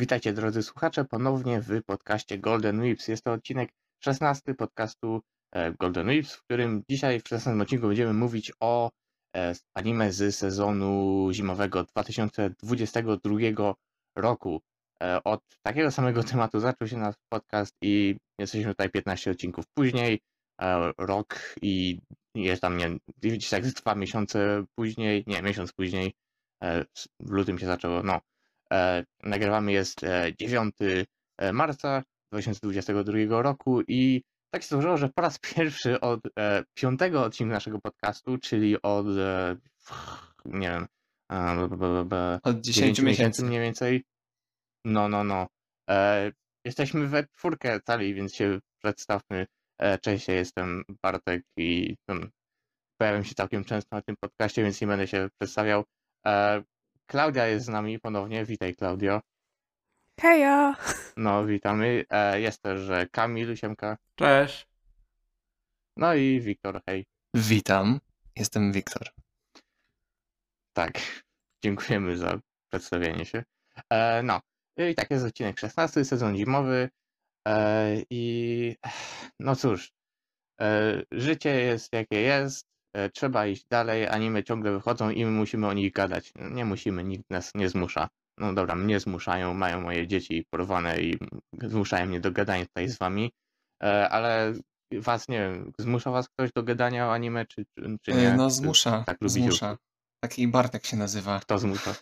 Witajcie drodzy słuchacze ponownie w podcaście Golden Whips. Jest to odcinek 16 podcastu e, Golden Whips, w którym dzisiaj w 16 odcinku będziemy mówić o e, anime z sezonu zimowego 2022 roku. E, od takiego samego tematu zaczął się nasz podcast i jesteśmy tutaj 15 odcinków później, rok i jest tam, nie tak dwa miesiące później, nie, miesiąc później, w lutym się zaczęło, no, nagrywamy jest 9 e, e, marca 2022 roku i tak się złożyło, że po raz pierwszy od piątego odcinka naszego podcastu, czyli od nie wiem, od 10 miesięcy mniej więcej. No, no, no. Jesteśmy we czwórkę cali, więc się przedstawmy. Cześć, ja jestem Bartek i um, pojawiam się całkiem często na tym podcaście, więc nie będę się przedstawiał. Klaudia jest z nami ponownie. Witaj, Klaudio. Hejo! No, witamy. E, jest też e, Kamil, Siemka. Cześć. No i Wiktor, hej. Witam, jestem Wiktor. Tak, dziękujemy za przedstawienie się. E, no, i tak jest odcinek 16, sezon zimowy. I no cóż, życie jest jakie jest. E, trzeba iść dalej, anime ciągle wychodzą i my musimy o nich gadać. Nie musimy, nikt nas nie zmusza. No dobra, mnie zmuszają, mają moje dzieci porwane i zmuszają mnie do gadania tutaj z wami, e, ale was, nie wiem, zmusza was ktoś do gadania o anime, czy, czy nie? No zmusza, tak zmusza. Taki Bartek się nazywa. Kto zmusza?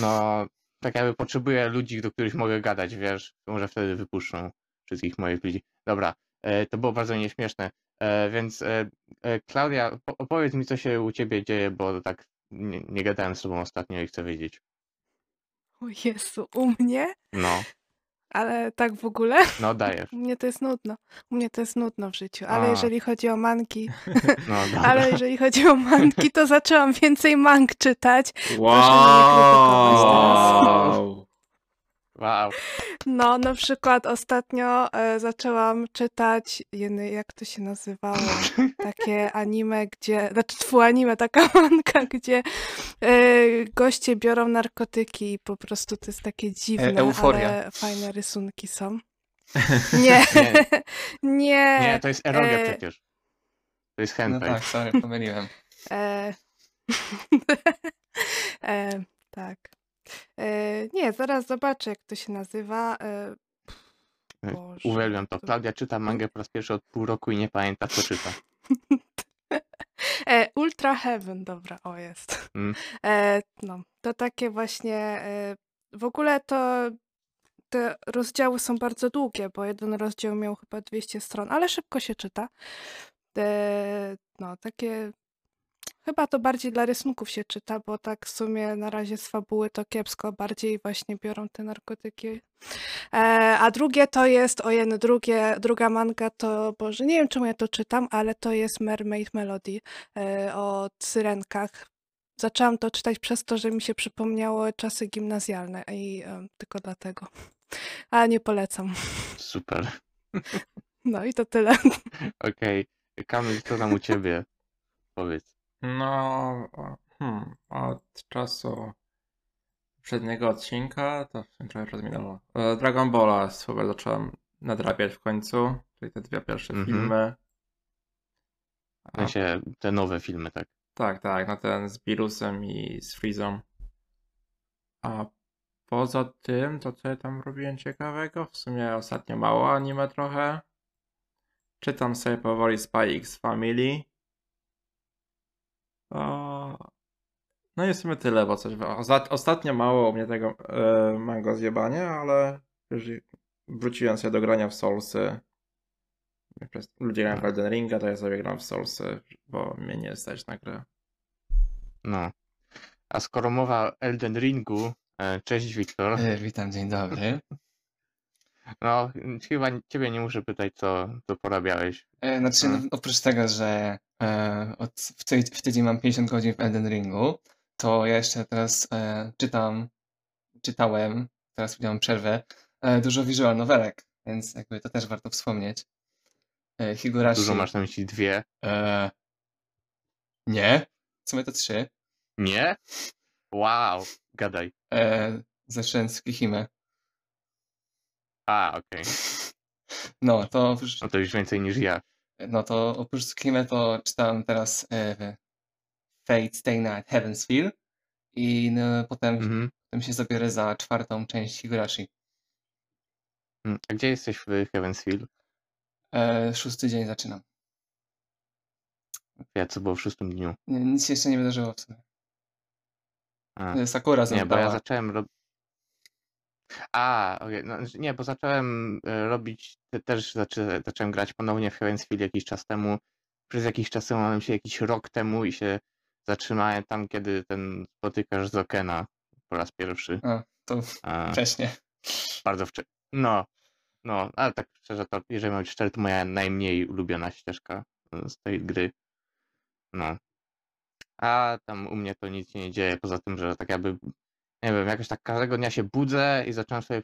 No, tak jakby potrzebuję ludzi, do których mogę gadać, wiesz, może wtedy wypuszczą wszystkich moich ludzi. Dobra, e, to było bardzo nieśmieszne. E, więc e, e, Klaudia, opowiedz mi, co się u ciebie dzieje, bo tak nie, nie gadałem z tobą ostatnio i chcę wiedzieć. O Jezu, u mnie? No, Ale tak w ogóle? no dajesz. U mnie to jest nudno. U mnie to jest nudno w życiu. Ale A. jeżeli chodzi o manki, No ale jeżeli chodzi o manki, to zaczęłam więcej mank czytać. Wow. Wow. No, na przykład ostatnio e, zaczęłam czytać, jeny, jak to się nazywało, takie anime, gdzie, znaczy tfu anime, taka manka, gdzie e, goście biorą narkotyki i po prostu to jest takie dziwne, e, euforia. ale fajne rysunki są. Nie, nie. Nie, to jest erogia e... przecież. To jest hentai. No tak, sorry, pomyliłem. E... e... Tak. E, nie, zaraz zobaczę, jak to się nazywa. E, Boże, Uwielbiam to. Klaudia czyta mangę po raz pierwszy od pół roku i nie pamięta, co czyta. E, Ultra Heaven, dobra, o jest. Mm. E, no, to takie właśnie. E, w ogóle to te rozdziały są bardzo długie, bo jeden rozdział miał chyba 200 stron, ale szybko się czyta. E, no, takie Chyba to bardziej dla rysunków się czyta, bo tak w sumie na razie z fabuły to kiepsko, bardziej właśnie biorą te narkotyki. E, a drugie to jest, ojej, drugie, druga manga to, boże, nie wiem czemu ja to czytam, ale to jest Mermaid Melody e, o syrenkach. Zaczęłam to czytać przez to, że mi się przypomniało czasy gimnazjalne i e, tylko dlatego. A nie polecam. Super. No i to tyle. Okej. Okay. Kamil, co tam u ciebie? Powiedz. No, hmm, od czasu poprzedniego odcinka, to w sumie trochę rozminęło. E, Dragon Balla super zacząłem nadrabiać w końcu, czyli te dwie pierwsze Mhm. filmy. W sensie te nowe filmy, tak? tak, tak, no ten z Birusem i z Freezą. A poza tym, to co ja tam robiłem ciekawego? W sumie ostatnio mało anime trochę. Czytam sobie powoli Spy X Family. No i w sumie tyle, bo coś. Ostatnio mało u mnie tego e, mango zjebania, ale już wróciłem sobie do grania w Soulsy. Ludzie grają w Elden Ringa, to ja sobie gram w Soulsy, bo mnie nie stać na grę. No. A skoro mowa o Elden Ringu, e, cześć Wiktor. E, witam, dzień dobry. No, chyba ciebie nie muszę pytać, co, co porabiałeś. E, znaczy, no, oprócz tego, że e, od, w, ty, w tydzień mam 50 godzin w Elden Ringu, to ja jeszcze teraz e, czytam, czytałem, teraz miałem przerwę, e, dużo visual novelek, więc jakby to też warto wspomnieć. E, Higurashi. Dużo masz na myśli dwie? E, nie, w sumie to trzy. Nie? Wow, gadaj. E, Zacząłem z Kihime. A, okej. No, to oprócz, No to już więcej niż ja. no to oprócz Tsukime to czytałem teraz e, Fate Stay Night Heaven's Feel i no, potem, Mhm. potem się zabiorę za czwartą część Higurashi. Mm, A gdzie jesteś w Heavensfield? E, szósty dzień zaczynam. Ja co było w szóstym dniu. Nic się jeszcze nie wydarzyło w sumie. A. E, Sakura Nie, bo ja zacząłem robić. A, okej, no, znaczy nie, bo zacząłem e, robić, te- też zaczę, zacząłem grać ponownie w Heavensfield jakiś czas temu. Przez jakiś czas temu, mam się jakiś rok temu i się zatrzymałem tam, kiedy ten spotykasz Zokena po raz pierwszy. A, to A, wcześnie. bardzo wcześnie. No, no, ale tak szczerze, to jeżeli mam być szczery, to moja najmniej ulubiona ścieżka e, z tej gry. No. A tam u mnie to nic się nie dzieje, poza tym, że tak jakby, nie wiem, jakoś tak każdego dnia się budzę i zacząłem sobie,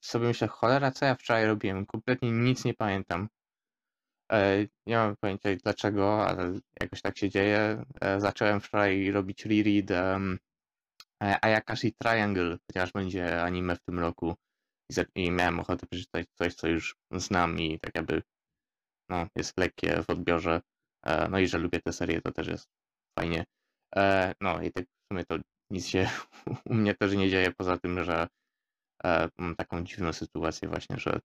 sobie myślę, cholera, co ja wczoraj robiłem? Kompletnie nic nie pamiętam. E, nie mam pojęcia dlaczego, ale jakoś tak się dzieje. E, zacząłem wczoraj robić reread um, Ayakashi Triangle, chociaż będzie anime w tym roku. I, miałem ochotę przeczytać coś, co już znam i tak jakby no, jest lekkie w odbiorze. No i że lubię tę serię, to też jest fajnie. No i tak w sumie to nic się u mnie też nie dzieje, poza tym, że e, mam taką dziwną sytuację właśnie, że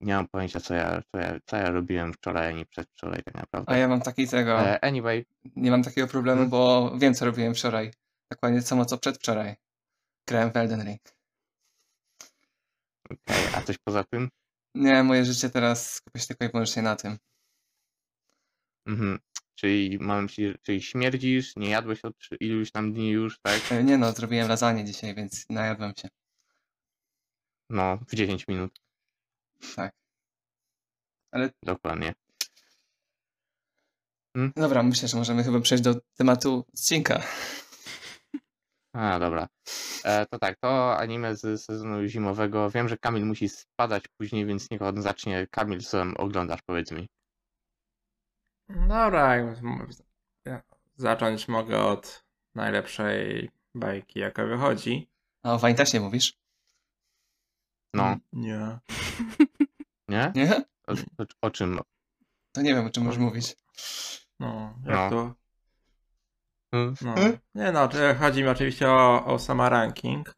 nie mam pojęcia, co ja, co ja, co ja robiłem wczoraj, ani przedwczoraj tak naprawdę. A ja mam taki tego, E, anyway, nie mam takiego problemu, Hmm? bo wiem co robiłem wczoraj. Dokładnie samo co przedwczoraj. Grałem w Elden Ring. okej, a coś poza tym? Nie, moje życie teraz skupia się tylko i wyłącznie na tym. Mhm. Czyli mam czyli śmierdzisz, nie jadłeś od iluś tam dni już, tak? E, Nie no, zrobiłem lasagne dzisiaj, więc najadłem się. No, w 10 minut, Tak. Ale dokładnie. dobra, myślę, że możemy chyba przejść do tematu odcinka. A, dobra. E, to tak, to anime z sezonu zimowego. Wiem, że Kamil musi spadać później, więc niech on zacznie. Kamil, co oglądasz, powiedz mi. Dobra, zacząć mogę od najlepszej bajki, jaka wychodzi. A o Wine też nie mówisz? No, Nie. nie? Nie? O, o, o czym? To nie wiem, o czym możesz mówić. No, jak No. to? No. Hmm? Nie no, chodzi mi oczywiście o, o sama ranking.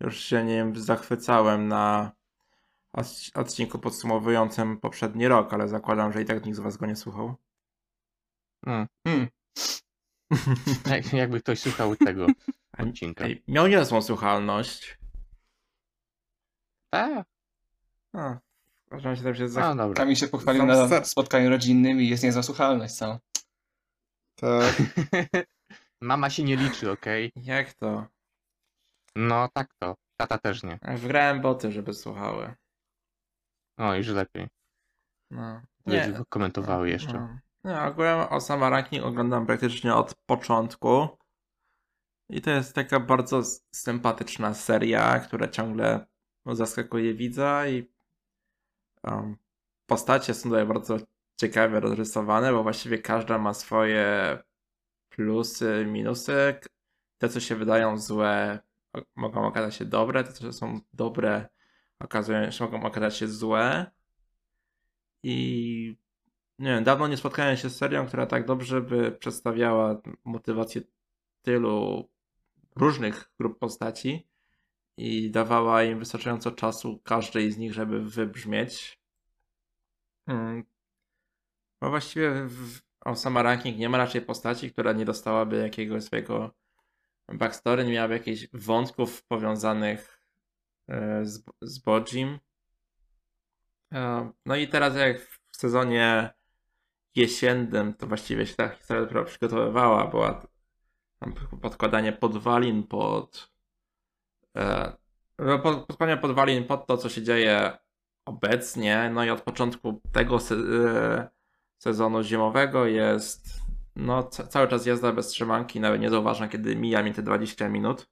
Już się nim zachwycałem na odc- odcinku podsumowującym poprzedni rok, ale zakładam, że i tak nikt z was go nie słuchał. Hmm. Jak- Jakby ktoś słuchał tego odcinka. Ej, miał niezłą słuchalność. A, No, uważam się tam się no zach... dobra. Kamil się pochwalił Sam na ser- spotkaniu rodzinnym i jest niezła słuchalność cała. Tak. Mama się nie liczy, okej? Jak to? No, tak to. Tata też nie. Wgrałem boty, żeby słuchały. No, już lepiej. No. By komentowały jeszcze. No. No, ogółem Osama Ranking oglądam praktycznie od początku. I to jest taka bardzo sympatyczna seria, która ciągle zaskakuje widza i um, postacie są tutaj bardzo ciekawie rozrysowane, bo właściwie każda ma swoje plusy, minusy. Te, co się wydają złe, mogą okazać się dobre, te, co są dobre, okazują się, mogą okazać się złe. I nie wiem, dawno nie spotkałem się z serią, która tak dobrze by przedstawiała motywację tylu różnych grup postaci i dawała im wystarczająco czasu każdej z nich, żeby wybrzmieć. Hmm. Bo właściwie w Osama Ranking nie ma raczej postaci, która nie dostałaby jakiegoś swojego backstory, nie miałaby jakichś wątków powiązanych e, z, z Bojim. E, No i teraz jak w sezonie to właściwie się ta historia dopiero przygotowywała, była tam podkładanie podwalin pod e, no, pod- podkładanie podwalin pod to, co się dzieje obecnie, no i od początku tego se, e, sezonu zimowego jest no ca- cały czas jazda bez trzymanki, nawet nie zauważam, kiedy mija mi te 20 minut.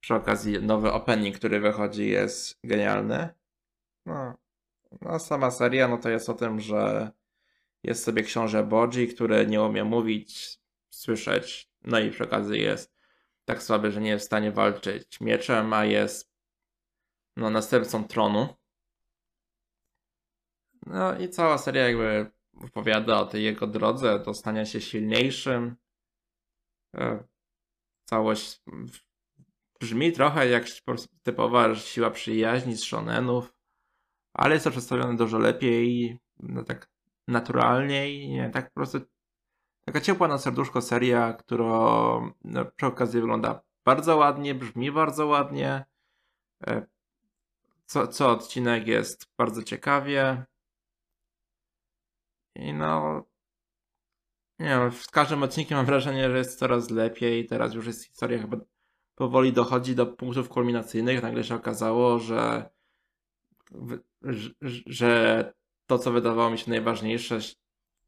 Przy okazji nowy opening, który wychodzi jest genialny. No, no sama seria, no to jest o tym, że jest sobie książę Bodzi, który nie umie mówić, słyszeć, no i przy okazji jest tak słaby, że nie jest w stanie walczyć mieczem, a jest no, następcą tronu. No i cała seria jakby opowiada o tej jego drodze do stania się silniejszym. E, całość brzmi trochę jak typowa siła przyjaźni z shonenów, ale jest to przedstawione dużo lepiej, no tak naturalniej, nie, tak po prostu taka ciepła na serduszko seria, która no, przy okazji wygląda bardzo ładnie, brzmi bardzo ładnie. E, co, co odcinek jest bardzo ciekawie. I no. Nie wiem, z każdym odcinkiem mam wrażenie, że jest coraz lepiej. Teraz już jest historia chyba powoli dochodzi do punktów kulminacyjnych. Nagle się okazało, że, że to, co wydawało mi się najważniejsze,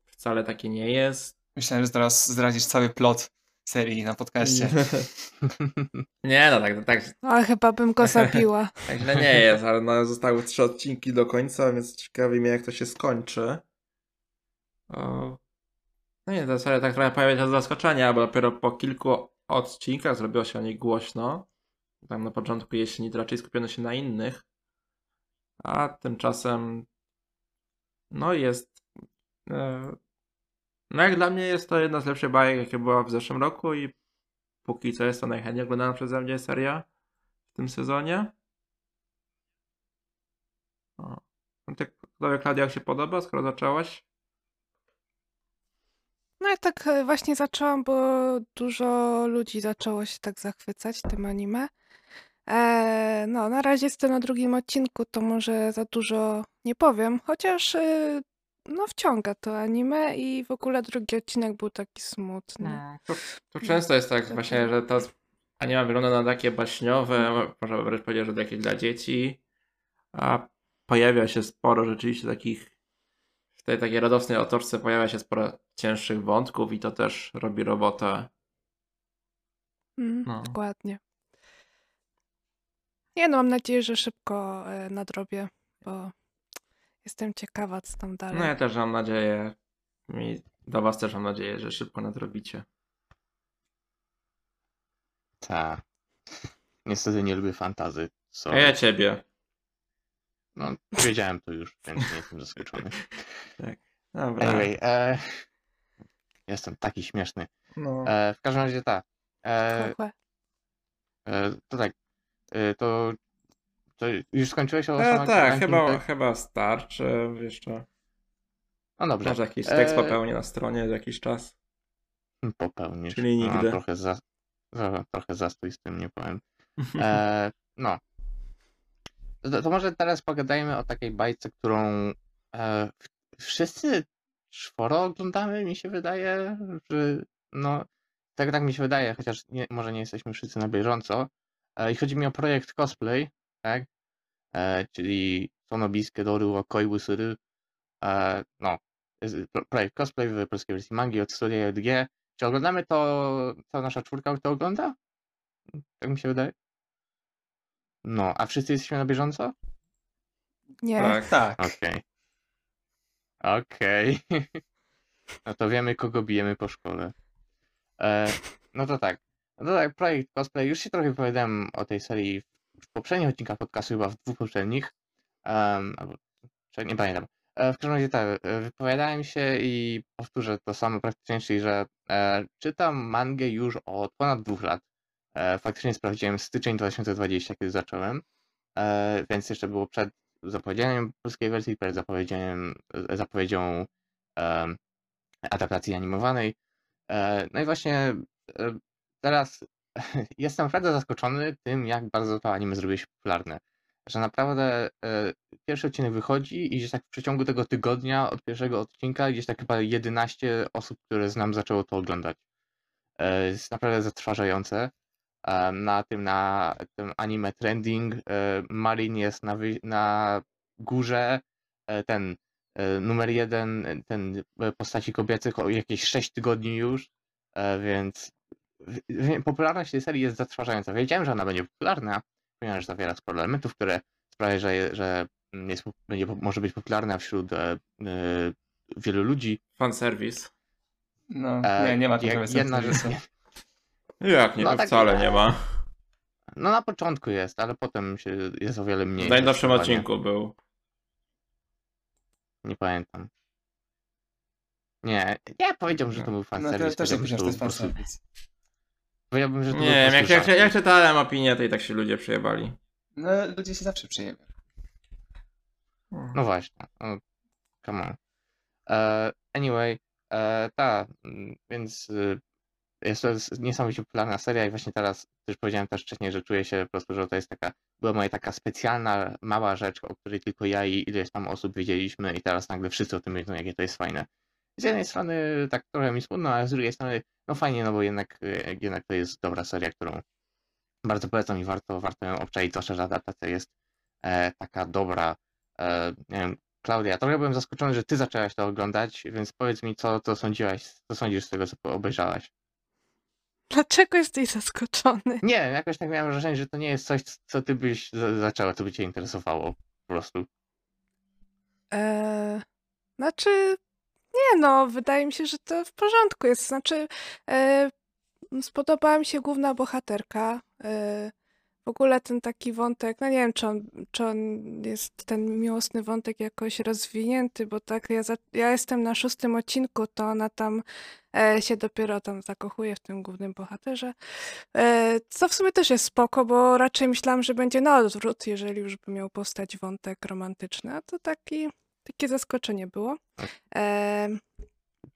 wcale takie nie jest. Myślałem, że teraz zdradzisz cały plot serii na podcaście. nie, no tak, tak. No, chyba bym go zabiła. tak źle nie jest, ale no, zostały trzy odcinki do końca, więc ciekawi mnie, jak to się skończy. O... No nie, ta seria tak trochę pojawia się zaskoczenia, bo dopiero po kilku odcinkach zrobiło się o niej głośno. Tam na początku jesieni raczej skupiono się na innych. A tymczasem no jest e, no jak dla mnie jest to jedna z lepszych bajek, jakie była w zeszłym roku i póki co jest to najchętniej oglądana przeze mnie seria w tym sezonie. O. Tak, Klaudia, jak się podoba, skoro zaczęłaś? No ja tak e, właśnie zaczęłam, bo dużo ludzi zaczęło się tak zachwycać tym anime. Eee, no, na razie jestem na drugim odcinku, to może za dużo nie powiem, chociaż e, no wciąga to anime i w ogóle drugi odcinek był taki smutny. No, to, to często jest tak właśnie, że to anime wygląda na takie baśniowe, można wręcz powiedzieć, że jakieś dla dzieci, a pojawia się sporo rzeczywiście takich w tej takiej radosnej otoczce pojawia się sporo cięższych wątków i to też robi robotę. Mm, no. Dokładnie. Nie no, mam nadzieję, że szybko y, nadrobię, bo Jestem ciekawa, co tam dalej. No ja też mam nadzieję. I do was też mam nadzieję, że szybko nadrobicie. Tak. Niestety nie lubię fantazy. A ja ciebie. No, wiedziałem to już, więc nie jestem zaskoczony. tak. Dobra. Anyway, e... jestem taki śmieszny. No. E, w każdym razie tak. E... E, to tak. E, to to już skończyłeś o e, Tak, chyba, tak? chyba starczy jeszcze. No dobrze. Może jakiś tekst e... popełnię na stronie za jakiś czas. Popełnisz. Czyli nigdy. No, trochę, za... trochę zastój z tym, nie powiem. E, no. To, to, może teraz pogadajmy o takiej bajce, którą e, wszyscy czworo oglądamy, mi się wydaje, że no, tak, tak mi się wydaje, chociaż nie, może nie jesteśmy wszyscy na bieżąco. E, I chodzi mi o projekt cosplay, tak? E, czyli Sonobiskie Doru wa Koi Suru. E, no, projekt cosplay w polskiej wersji mangi od studia JG. Czy oglądamy to, co nasza czwórka to ogląda? Tak mi się wydaje. No, a wszyscy jesteśmy na bieżąco? Nie. Tak, tak. Okej. Okej. No to wiemy, kogo bijemy po szkole. E, no to tak. No to tak, projekt cosplay. Już się trochę wypowiadałem o tej serii w poprzednich odcinkach podcastu, chyba w dwóch poprzednich, um, albo nie pamiętam. E, w każdym razie tak, e, wypowiadałem się i powtórzę to samo praktycznie, czyli że e, czytam mangę już od ponad dwóch lat. E, faktycznie sprawdziłem styczeń 2020, kiedy zacząłem, e, więc jeszcze było przed zapowiedzianiem polskiej wersji, przed zapowiedzianiem, e, zapowiedzią adaptacji animowanej. no i właśnie teraz jestem naprawdę zaskoczony tym, jak bardzo to anime zrobiło się popularne. Że naprawdę e, pierwszy odcinek wychodzi i gdzieś tak w przeciągu tego tygodnia od pierwszego odcinka gdzieś tak chyba 11 osób, które znam, zaczęło to oglądać. E, jest naprawdę zatrważające. E, na tym, na tym anime trending e, Marin jest na, wy, na górze, e, ten e, numer jeden, ten postaci kobiecych o jakieś 6 tygodni już, więc popularność tej serii jest zatrważająca. Wiedziałem, że ona będzie popularna, ponieważ zawiera sporo elementów, które sprawiają, że, że jest, będzie, może być popularna wśród e, e, wielu ludzi. Fanservice. No, e, nie, nie ma tu jedna rzecz, Jak nie, No, tak- wcale nie ma. No na początku jest, ale potem się jest o wiele mniej. W najnowszym odcinku był. Nie pamiętam. Nie, ja powiedziałbym, że to był No fanserwis. to też piszę, że to jest po że to Nie wiem, jak, jak, jak czytałem opinię, to i tak się ludzie przyjebali. No ludzie się zawsze przyjemnie. No właśnie. No, come on. E, anyway, e, ta, mm, więc y, jest to niesamowicie popularna seria i właśnie teraz też powiedziałem też wcześniej, że czuję się po prostu, że to jest taka, była moja taka specjalna, mała rzecz, o której tylko ja i ileś tam osób wiedzieliśmy i teraz nagle wszyscy o tym wiedzą, jakie to jest fajne. Z jednej strony tak trochę mi smutno, ale z drugiej strony no fajnie, no bo jednak, y, jednak to jest dobra seria, którą bardzo polecam i warto, warto ją obczaić, zwłaszcza, że adaptacja jest e, taka dobra. E, nie wiem, Klaudia, trochę byłem zaskoczony, że ty zaczęłaś to oglądać, więc powiedz mi, co, co sądziłaś, co sądzisz z tego, co obejrzałaś. Dlaczego jesteś zaskoczony? Nie, jakoś tak miałem wrażenie, że to nie jest coś, co ty byś za- zaczęła, co by cię interesowało po prostu. E, znaczy, nie no, wydaje mi się, że to w porządku jest. Znaczy, e, spodobała mi się główna bohaterka. E, w ogóle ten taki wątek, no nie wiem, czy on, czy on jest ten miłosny wątek jakoś rozwinięty, bo tak ja, za, ja jestem na szóstym odcinku, to ona tam e, się dopiero tam zakochuje w tym głównym bohaterze. E, co w sumie też jest spoko, bo raczej myślałam, że będzie na odwrót, jeżeli już by miał powstać wątek romantyczny, a to taki, takie zaskoczenie było. E,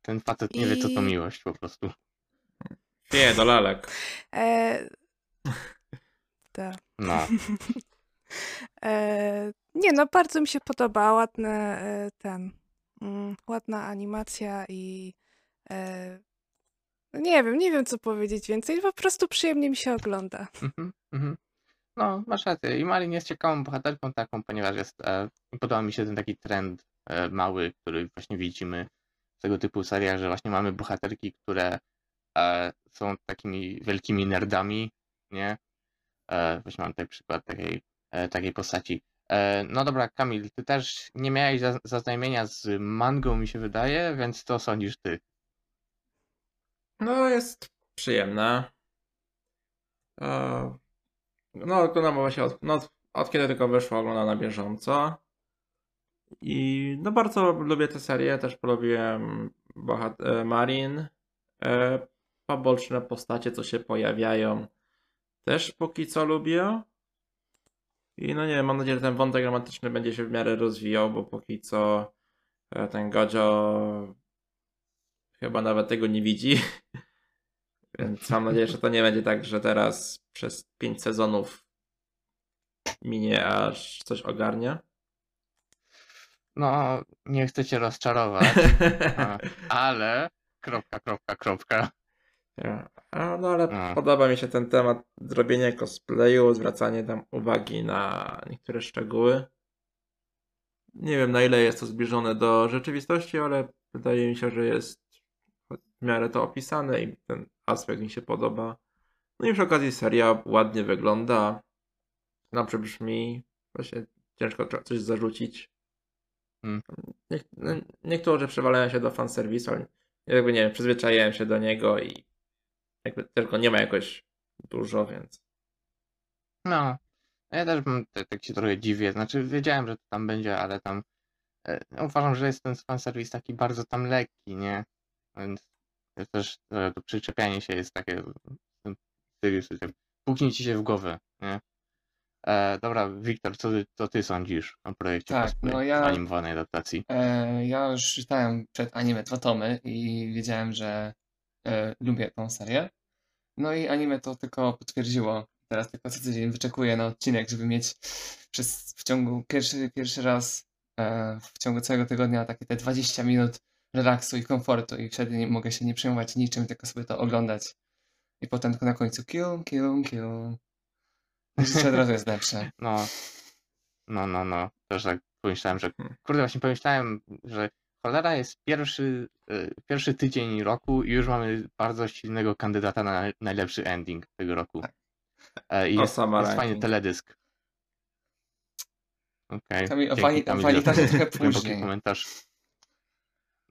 Ten facet nie wie, co to I- miłość po prostu. Nie, do lalek. e, tak. No, E, nie no, bardzo mi się podoba, ładny e, ten, mm, ładna animacja i e, nie wiem, nie wiem co powiedzieć więcej, po prostu przyjemnie mi się ogląda. mhm, mhm. No masz rację. I Malin jest ciekawą bohaterką taką, ponieważ jest, e, podoba mi się ten taki trend e, mały, który właśnie widzimy w tego typu seriach, że właśnie mamy bohaterki, które e, są takimi wielkimi nerdami, nie? E, właśnie mam tutaj przykład takiej, e, takiej postaci. E, no dobra, Kamil, ty też nie miałeś za- zaznajomienia z mangą, mi się wydaje, więc co sądzisz ty? No, jest przyjemne. E, No, oglądam właśnie od, no, od- kiedy tylko wyszło, oglądam na bieżąco. I no bardzo lubię tę serię, też polubiłem bohat- e, Marin. E, Poboczne postacie, co się pojawiają, też póki co lubię. I no nie wiem, mam nadzieję, że ten wątek romantyczny będzie się w miarę rozwijał, bo póki co e, ten Gojo chyba nawet tego nie widzi. Więc mam nadzieję, że to nie będzie tak, że teraz przez pięć sezonów minie, aż coś ogarnie. No, nie chcę cię rozczarować, ale kropka, kropka, kropka. A, no ale podoba mi się ten temat zrobienia cosplayu, zwracanie tam uwagi na niektóre szczegóły. Nie wiem na ile jest to zbliżone do rzeczywistości, ale wydaje mi się, że jest w miarę to opisane i ten aspekt mi się podoba. No i przy okazji seria ładnie wygląda. Dobrze brzmi. Właśnie ciężko coś zarzucić. Hmm. Niek- no, niektórzy przewalają się do fanserwisu, ale jakby nie wiem, przyzwyczaiłem się do niego i jakby tylko nie ma jakoś dużo, więc. No, ja też bym tak, tak się trochę dziwię. Znaczy, wiedziałem, że to tam będzie, ale tam e, no, uważam, że jest ten fanserwis taki bardzo tam lekki, nie? Więc też e, to przyczepianie się jest takie tak puknie ci się w głowę, nie? E, dobra, Wiktor, co ty, co ty sądzisz o projekcie Tak, cosplay no ja- animowanej adaptacji? E, ja już czytałem przed anime dwa tomy i wiedziałem, że e, lubię tą serię. No i anime to tylko potwierdziło. Teraz tylko co tydzień wyczekuję na odcinek, żeby mieć przez w ciągu pierwszy, pierwszy raz e, w ciągu całego tygodnia takie te 20 minut relaksu i komfortu i wtedy nie mogę się nie przejmować niczym, tylko sobie to oglądać. I potem tylko na końcu kill, kill, kill. Życie od razu jest lepsze. No, no, no, no. Też tak pomyślałem, że Hmm. kurde, właśnie pomyślałem, że cholera jest pierwszy, e, pierwszy tydzień roku i już mamy bardzo silnego kandydata na najlepszy ending tego roku. Tak. E, I O, jest, sama jest fajny teledysk. Okej. Kamil, o dzięki, wani- o Kamil, trochę później. komentarz.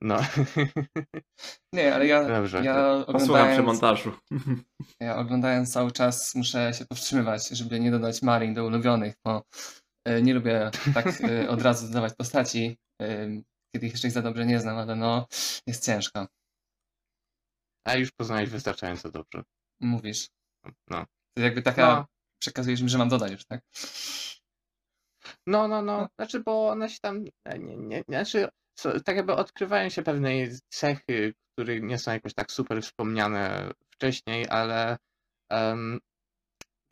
No. Nie, ale ja, Dobrze. ja Posłucham przy oglądając, montażu. ja oglądając cały czas muszę się powstrzymywać, żeby nie dodać Marin do ulubionych, bo e, nie lubię tak e, od razu dodawać postaci, e, kiedy ich jeszcze ich za dobrze nie znam, ale no, jest ciężko. A już poznałeś wystarczająco dobrze. Mówisz. No. To jakby taka, No. przekazujesz mi, że mam dodać już, tak? No, no, no. Znaczy, bo one się tam. Nie, nie, znaczy, so- tak jakby odkrywają się pewne cechy, które nie są jakoś tak super wspomniane wcześniej, ale um,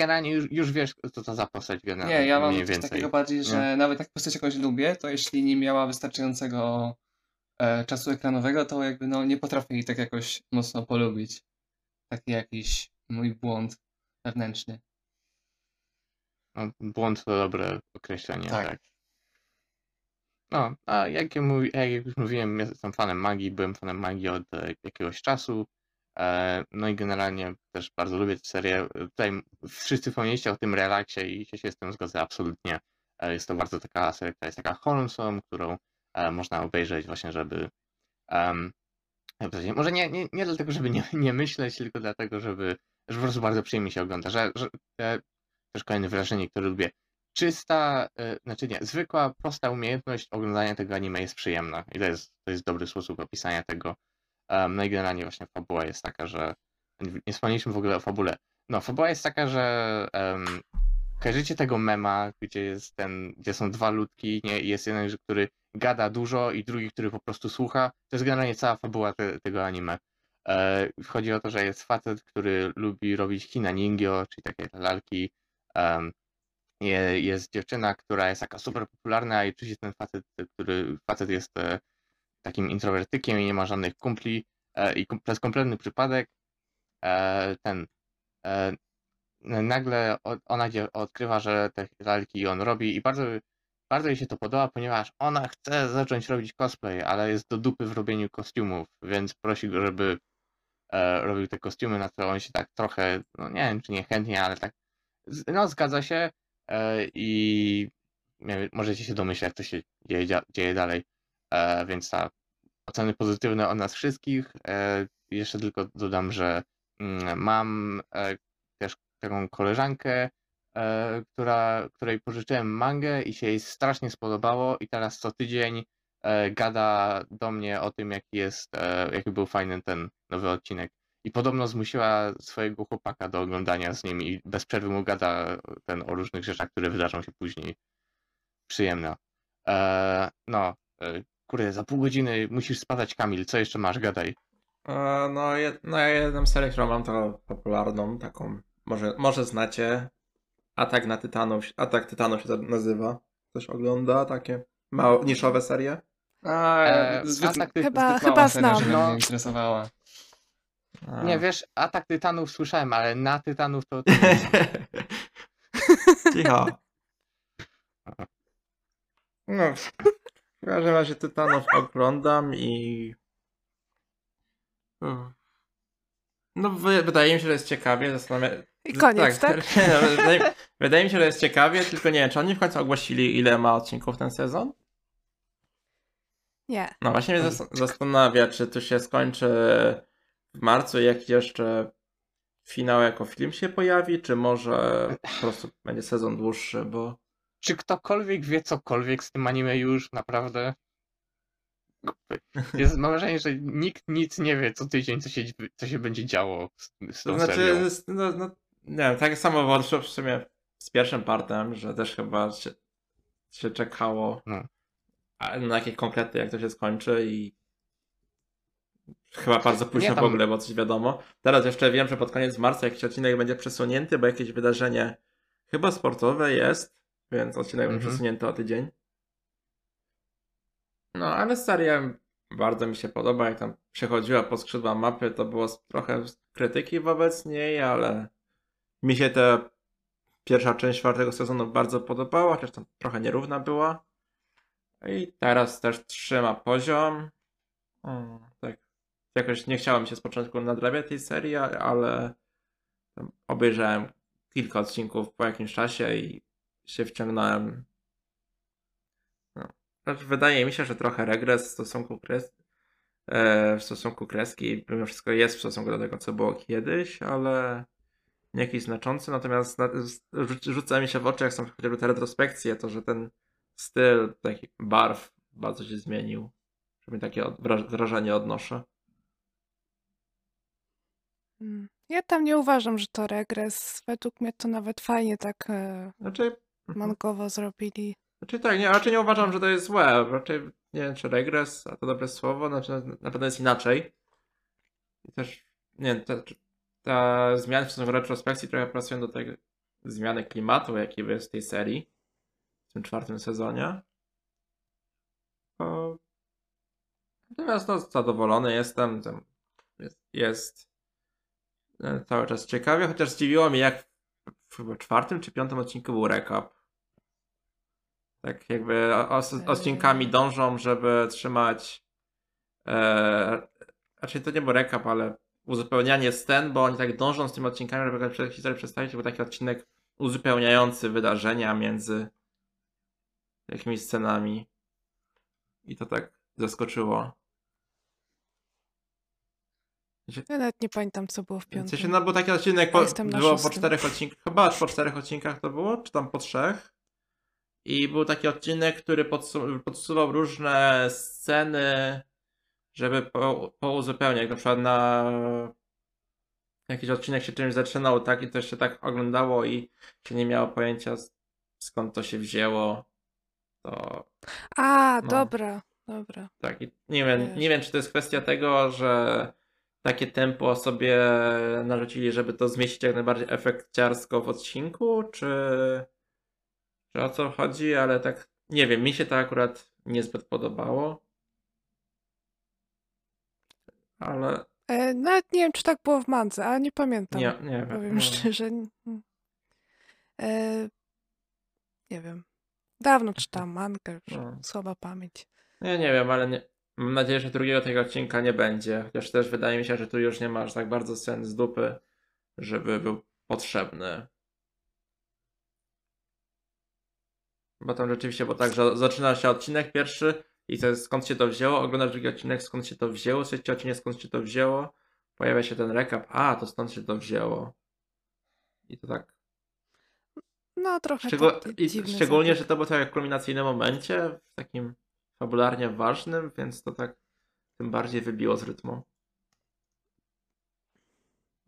generalnie już, już wiesz, co to za postać generalnie. Nie, ja mam coś takiego bardziej, że nawet jak postać jakąś lubię, to jeśli nie miała wystarczającego e, czasu ekranowego, to jakby no nie potrafię jej tak jakoś mocno polubić. Taki jakiś mój błąd wewnętrzny. No, błąd to dobre określenie, Tak. tak. No, a jak, ja mówi, jak już mówiłem, jestem fanem magii, byłem fanem magii od e, jakiegoś czasu. E, no i generalnie też bardzo lubię tę serię. Tutaj wszyscy wspomnieliście o tym relaksie i się, z tym zgodzę absolutnie. E, jest to bardzo taka seria, która jest taka wholesome, którą można obejrzeć właśnie, żeby powiedzieć, może nie, nie, nie dlatego, żeby nie, nie myśleć, tylko dlatego, żeby, że po prostu bardzo przyjemnie się ogląda, że, że też kolejne wyrażenie, które lubię. Czysta, e, znaczy nie, zwykła, prosta umiejętność oglądania tego anime jest przyjemna i to jest, to jest dobry sposób opisania tego. No i generalnie właśnie fabuła jest taka, że nie wspomnieliśmy w ogóle o fabule. No, fabuła jest taka, że um, kojarzycie tego mema, gdzie jest ten, gdzie są dwa ludki, nie, i jest jeden, który gada dużo i drugi, który po prostu słucha. To jest generalnie cała fabuła te, tego anime. E, chodzi o to, że jest facet, który lubi robić kina ningyo, czyli takie lalki. Um, jest dziewczyna, która jest taka super popularna i oczywiście ten facet, który facet jest e, takim introwertykiem i nie ma żadnych kumpli e, i przez kompletny przypadek e, ten nagle ona odkrywa, że te lalki on robi i bardzo, bardzo jej się to podoba, ponieważ ona chce zacząć robić cosplay, ale jest do dupy w robieniu kostiumów, więc prosi go, żeby robił te kostiumy, na co on się tak trochę, no nie wiem czy nie chętnie, ale tak, no zgadza się i nie wiem, możecie się domyśleć, jak to się dzieje, dzieje dalej, e, więc ta oceny pozytywne od nas wszystkich. E, jeszcze tylko dodam, że mm, mam e, też taką koleżankę, e, która, której pożyczyłem mangę i się jej strasznie spodobało i teraz co tydzień e, gada do mnie o tym, jaki jest, e, jaki był fajny ten nowy odcinek. I podobno zmusiła swojego chłopaka do oglądania z nim i bez przerwy mu gada ten o różnych rzeczach, które wydarzą się później. Przyjemna. E, no, e, kurde, za pół godziny musisz spadać, Kamil. Co jeszcze masz? Gadaj. E, No, jed, no ja jedną serię, którą mam, to popularną, taką, może, może znacie. Atak na Tytanów, Atak Tytanów się to nazywa. Ktoś ogląda takie mało, niszowe serie? A, E, zbyt, atak ty- Chyba- zbyt chyba znam, no. mnie interesowała. A. Nie, wiesz, atak Tytanów słyszałem, ale na Tytanów to... Cicho. No, w każdym razie Tytanów oglądam i... No, wy- wydaje mi się, że jest ciekawie. Zastanawiam... I koniec, tak? Nie, no, wydaje, wydaje mi się, że jest ciekawie, tylko nie wiem, czy oni w końcu ogłosili, ile ma odcinków ten sezon? Nie. No właśnie mnie zas- zastanawia, czy to się skończy w marcu, jak jeszcze finał jako film się pojawi, czy może po prostu będzie sezon dłuższy, bo Czy ktokolwiek wie cokolwiek z tym anime już? Naprawdę? Jest, mam wrażenie, że nikt nic nie wie co tydzień, co się, co się będzie działo z, z tą to znaczy, serią. no, no, nie wiem, tak samo było w sumie z pierwszym partem, że też chyba się, się czekało No. na jakieś konkrety, jak to się skończy i chyba bardzo późno Nie, tam- w ogóle, bo coś wiadomo. Teraz jeszcze wiem, że pod koniec marca jakiś odcinek będzie przesunięty, bo jakieś wydarzenie chyba sportowe jest, więc odcinek będzie Mhm. przesunięty o tydzień. No, ale seria bardzo mi się podoba, jak tam przechodziła po skrzydła mapy, to było trochę krytyki wobec niej, ale mi się ta pierwsza część czwartego sezonu bardzo podobała, chociaż tam trochę nierówna była. I teraz też trzyma poziom. Mm, tak. Jakoś nie chciałem się z początku nadrabiać tej serii, ale obejrzałem kilka odcinków po jakimś czasie i się wciągnąłem. No. Znaczy, wydaje mi się, że trochę regres w stosunku kres e, w stosunku kreski. Mimo wszystko jest w stosunku do tego, co było kiedyś, ale nie jakiś znaczący. Natomiast na, rzuca mi się w oczy, jak są chociażby te retrospekcje, to że ten styl taki barw bardzo się zmienił. Że mi takie wrażenie odnoszę. Mm. Ja tam nie uważam, że to regres. Według mnie to nawet fajnie tak e, znaczy, mhm. mankowo zrobili. Znaczy tak, nie, raczej nie uważam, że to jest złe. Raczej nie wiem, czy regres, a to dobre słowo, znaczy na pewno jest inaczej. I też, nie wiem, ta, ta zmiana w stosunku retrospekcji trochę pracują do tej zmiany klimatu, jaki jest w tej serii, w tym czwartym sezonie. Natomiast no, zadowolony jestem. Jest, jest cały czas ciekawie, chociaż zdziwiło mnie, jak w czwartym czy piątym odcinku był recap. Tak jakby os odcinkami dążą, żeby trzymać e, raczej to nie był recap, ale uzupełnianie scen, bo oni tak dążą z tymi odcinkami, żeby historię przedstawić, był taki odcinek uzupełniający wydarzenia między jakimiś scenami. I to tak zaskoczyło. Ja nawet nie pamiętam, co było w piątym. W sensie, no bo taki odcinek po, było po czterech odcinkach, chyba po czterech odcinkach to było, czy tam po trzech. I był taki odcinek, który podsu podsuwał różne sceny, żeby po, pouzupełniać. Na przykład na jakiś odcinek się czymś zaczynał, tak, i to się tak oglądało i się nie miało pojęcia skąd to się wzięło. To. A, no. dobra, dobra. Tak, i nie wiem, nie wiem, czy to jest kwestia tego, że takie tempo sobie narzucili, żeby to zmieścić jak najbardziej efekciarsko w odcinku, czy, czy o co chodzi, ale tak nie wiem, mi się to akurat niezbyt podobało. Ale. E, nawet nie wiem, czy tak było w Mandze, ale nie pamiętam. Nie, nie wiem. Powiem no. szczerze. E, nie wiem. Dawno czytałam mangę, no. słaba pamięć. Nie, nie wiem, ale nie, Mam nadzieję, że drugiego tego odcinka nie będzie, chociaż też wydaje mi się, że tu już nie masz tak bardzo scen z dupy, żeby był potrzebny. Bo tam rzeczywiście, bo tak, że zaczyna się odcinek pierwszy i to jest skąd się to wzięło, oglądasz drugi odcinek, skąd się to wzięło, trzeci odcinek, skąd się to wzięło, pojawia się ten recap, a, to stąd się to wzięło. I to tak... No, trochę Szczegól... I Szczególnie, że to było tak w kulminacyjnym momencie, w takim fabularnie ważnym, więc to tak tym bardziej wybiło z rytmu.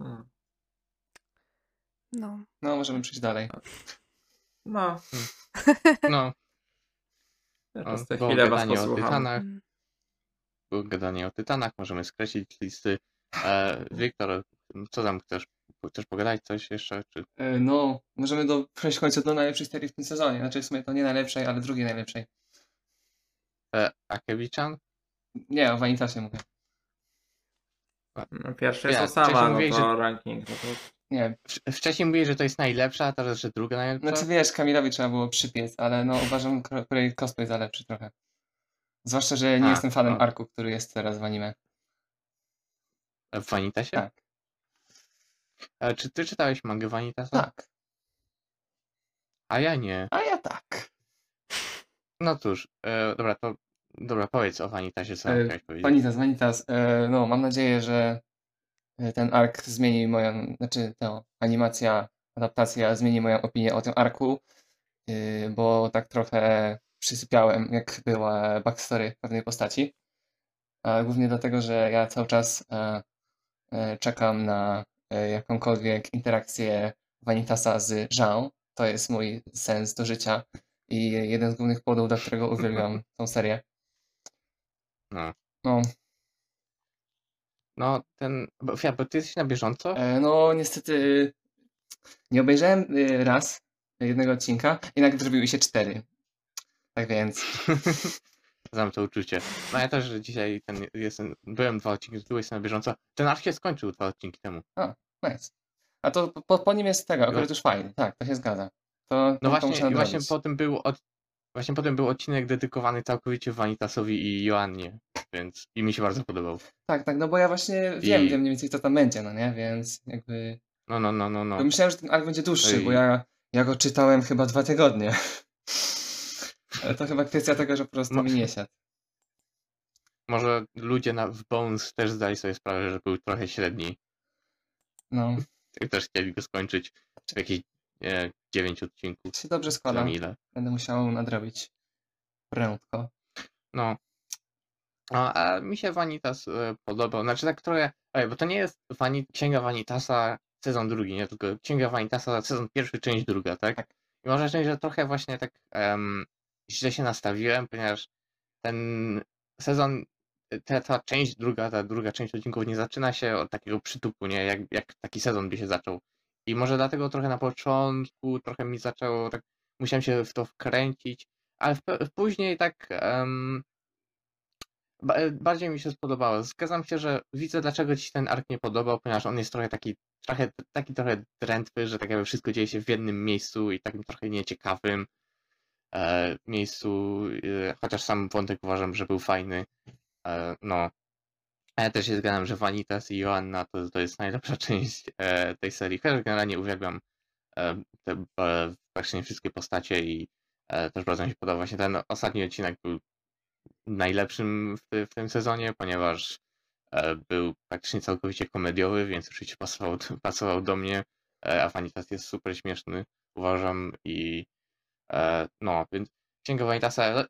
Hmm. No. No, możemy przejść dalej. No. No. Teraz te chwilę was posłucham. o Tytanach. Mm. Było gadanie o Tytanach, możemy skreślić listy. E, Wiktor, co tam chcesz? Chcesz pogadać coś jeszcze? Czy... E, no, możemy do, przejść w końcu do najlepszej serii w tym sezonie. Znaczy w sumie to nie najlepszej, ale drugiej najlepszej. E, Akewiczan? Nie, o Vanitasie mówię. No, pierwszy jest ja, Osama, no to że... ranking. No to... Nie. Wcześniej mówili, że to jest najlepsza, a teraz, że druga najlepsza? Znaczy wiesz, Kamilowi trzeba było przypiec, ale no uważam, że cosplay za lepszy trochę. Zwłaszcza, że nie a, jestem fanem Arku, który jest teraz w anime. W Vanitasie? Tak. A czy ty czytałeś mangę Vanitasa? Tak. A ja nie. A. No cóż, e, dobra, to dobra, powiedz o Vanitasie, co E, chciałeś powiedzieć. Vanitas, Vanitas, e, no mam nadzieję, że e, ten ark zmieni moją, znaczy ta animacja, adaptacja zmieni moją opinię o tym arku, e, bo tak trochę przysypiałem, jak była backstory pewnej postaci. A głównie dlatego, że ja cały czas e, e, czekam na jakąkolwiek interakcję Vanitasa z Jean. To jest mój sens do życia i jeden z głównych powodów, dla którego uwielbiam tą serię. No. No, No, ten. Bo, ja, bo ty jesteś na bieżąco? e, no niestety nie obejrzałem y, raz jednego odcinka, jednak zrobiły się cztery. Tak więc, Znam to uczucie. No ja też że dzisiaj ten jestem. Byłem dwa odcinki z jestem na bieżąco. Ten arch się skończył dwa odcinki temu. nice. A to po, po nim jest tego, akurat już fajny. Tak, to się zgadza. To, No to właśnie, właśnie potem był od, właśnie potem był odcinek dedykowany całkowicie Vanitasowi i Joannie, więc i mi się bardzo podobał. Tak, tak, no bo ja właśnie wiem, I... wiem mniej więcej co tam będzie, no nie, więc jakby... No, no, no, no, no. Myślałem, że ten ark będzie dłuższy, I... bo ja, ja go czytałem chyba dwa tygodnie. Ale to chyba kwestia tego, że po prostu no. mi nie siadł. może ludzie na, w Bones też zdali sobie sprawę, że był trochę średni No, i też chcieli go skończyć w jakieś nie, 9 odcinków. się dobrze Tam składa. ile. Będę musiał nadrobić prędko. No. A, a mi się Vanitas e, podobał. Znaczy tak trochę. Ej, bo to nie jest Vani Księga Vanitasa sezon drugi, nie? Tylko Księga Vanitasa sezon pierwszy, część druga, tak? Tak. I może powiedzieć, że trochę właśnie tak em, źle się nastawiłem, ponieważ ten sezon, ta, ta część druga, ta druga część odcinków nie zaczyna się od takiego przytupu, nie? Jak, jak taki sezon by się zaczął. I może dlatego trochę na początku trochę mi zaczęło tak, musiałem się w to wkręcić, ale w, w, później tak ba, bardziej mi się spodobało. Zgadzam się, że widzę dlaczego ci ten ark nie podobał, ponieważ on jest trochę taki, trochę, taki trochę drętwy, że tak jakby wszystko dzieje się w jednym miejscu i takim trochę nieciekawym e, miejscu, e, chociaż sam wątek uważam, że był fajny. E, no. Ja też się zgadzam, że Vanitas i Joanna to, to jest najlepsza część e, tej serii. Chociaż generalnie uwielbiam e, te e, praktycznie wszystkie postacie i e, też bardzo mi się podoba. Właśnie ten ostatni odcinek był najlepszym w, w tym sezonie, ponieważ e, był praktycznie całkowicie komediowy, więc oczywiście pasował, pasował do mnie, e, a Vanitas jest super śmieszny, uważam i e, no, więc Księga Vanitasa,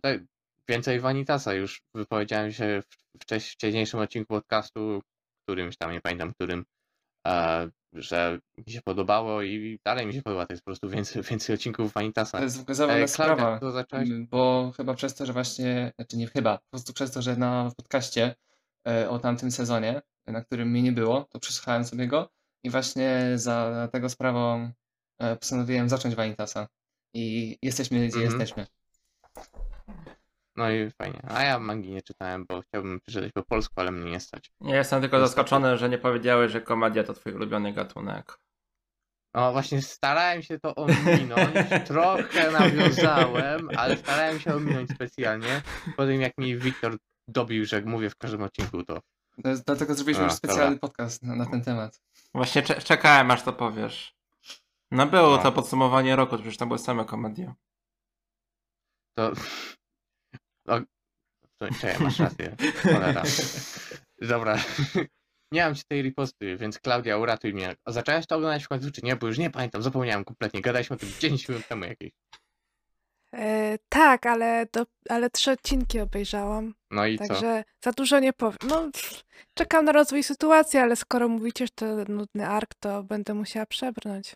więcej Vanitasa już wypowiedziałem się w, wcześ, wcześniejszym odcinku podcastu, którymś tam, nie pamiętam którym, e, że mi się podobało i dalej mi się podoba, to jest po prostu więcej, więcej odcinków Vanitasa. To jest zabawna E, sprawa, zacząłeś? m, bo chyba przez to, że właśnie, znaczy nie chyba, po prostu przez to, że na podcaście e, o tamtym sezonie, na którym mnie nie było, to przesłuchałem sobie go i właśnie za tego sprawą e, postanowiłem zacząć Vanitasa. I jesteśmy gdzie Mhm. jesteśmy. No i fajnie. A ja mangi nie czytałem, bo chciałbym przeczytać po polsku, ale mnie nie stać. Ja jestem tylko Niestety. zaskoczony, że nie powiedziałeś, że komedia to twój ulubiony gatunek. No właśnie starałem się to ominąć, trochę nawiązałem, ale starałem się ominąć specjalnie. Po tym jak mi Wiktor dobił, że jak mówię w każdym odcinku, to To jest- Dlatego zrobiliśmy A, już specjalny podcast na, na ten temat. Właśnie cze- czekałem, aż to powiesz. No było No. to podsumowanie roku, przecież to były same komedie. to... No, czekaj, masz rację. Cholera. Dobra. Nie mam ci tej riposty, więc Klaudia, uratuj mnie. A zaczęłaś to oglądać w końcu, czy nie? Bo już nie pamiętam, zapomniałem kompletnie. Gadaliśmy o tym 10 minut temu jakieś. E, tak, ale, do, ale trzy odcinki obejrzałam, No i co? także za dużo nie powiem. No, czekam na rozwój sytuacji, ale skoro mówicie, że to nudny ark, to będę musiała przebrnąć.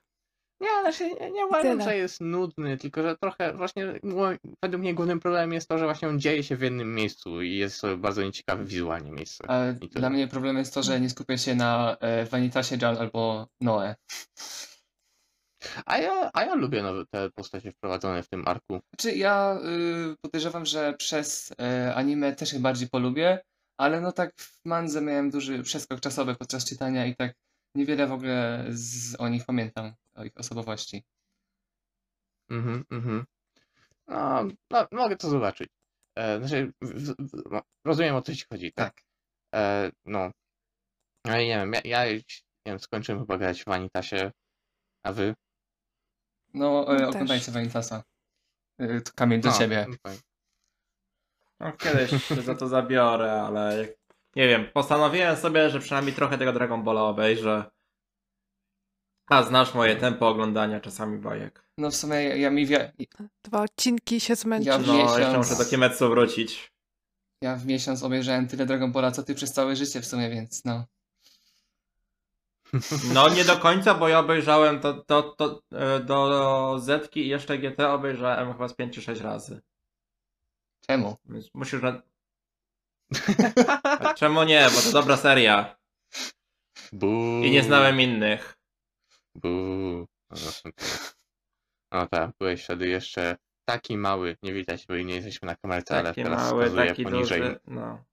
Nie, znaczy nie, nie uważam, Tyle. że jest nudny, tylko że trochę właśnie mo- według mnie głównym problemem jest to, że właśnie on dzieje się w jednym miejscu i jest to bardzo nieciekawe wizualnie miejsce. Ale I tyle. dla mnie problemem jest to, że nie skupię się na e, Vanitasie, Jan albo Noe. A ja, a ja lubię nowe, te postacie wprowadzone w tym arku. Znaczy ja y, podejrzewam, że przez e, anime też je bardziej polubię, ale no tak w mandze miałem duży przeskok czasowy podczas czytania i tak niewiele w ogóle z, o nich pamiętam, o ich osobowości. Mhm, mhm. No, no, mogę to zobaczyć. E, znaczy, w, w, no, rozumiem o co ci chodzi, tak? Tak. E, no. Ale nie wiem, ja, ja już, nie wiem, skończyłem chyba grać w Vanitasie, a wy? No, e, oglądajcie Vanitasa. To kamień do no, ciebie. no fajnie. No, kiedyś się za to zabiorę, ale jak- nie wiem, postanowiłem sobie, że przynajmniej trochę tego Dragon Balla obejrzę. A znasz moje tempo oglądania czasami bajek. No w sumie ja, ja mi wie, Dwa odcinki się zmęczysz. Ja w No, jeszcze muszę do Kimetsu wrócić. ja w miesiąc obejrzałem tyle Dragon Balla, co ty przez całe życie w sumie, więc no. No nie do końca, bo ja obejrzałem to, to, to e, do Zetki i jeszcze GT obejrzałem chyba z 5 czy 6 razy. Czemu? Więc musisz... A Czemu nie? Bo to dobra seria. Bu. I nie znałem innych. Bu. No, no tak, byłeś wtedy jeszcze taki mały, nie widać, bo nie jesteśmy na kamerce, ale Taki teraz mały, taki poniżej. duży. No.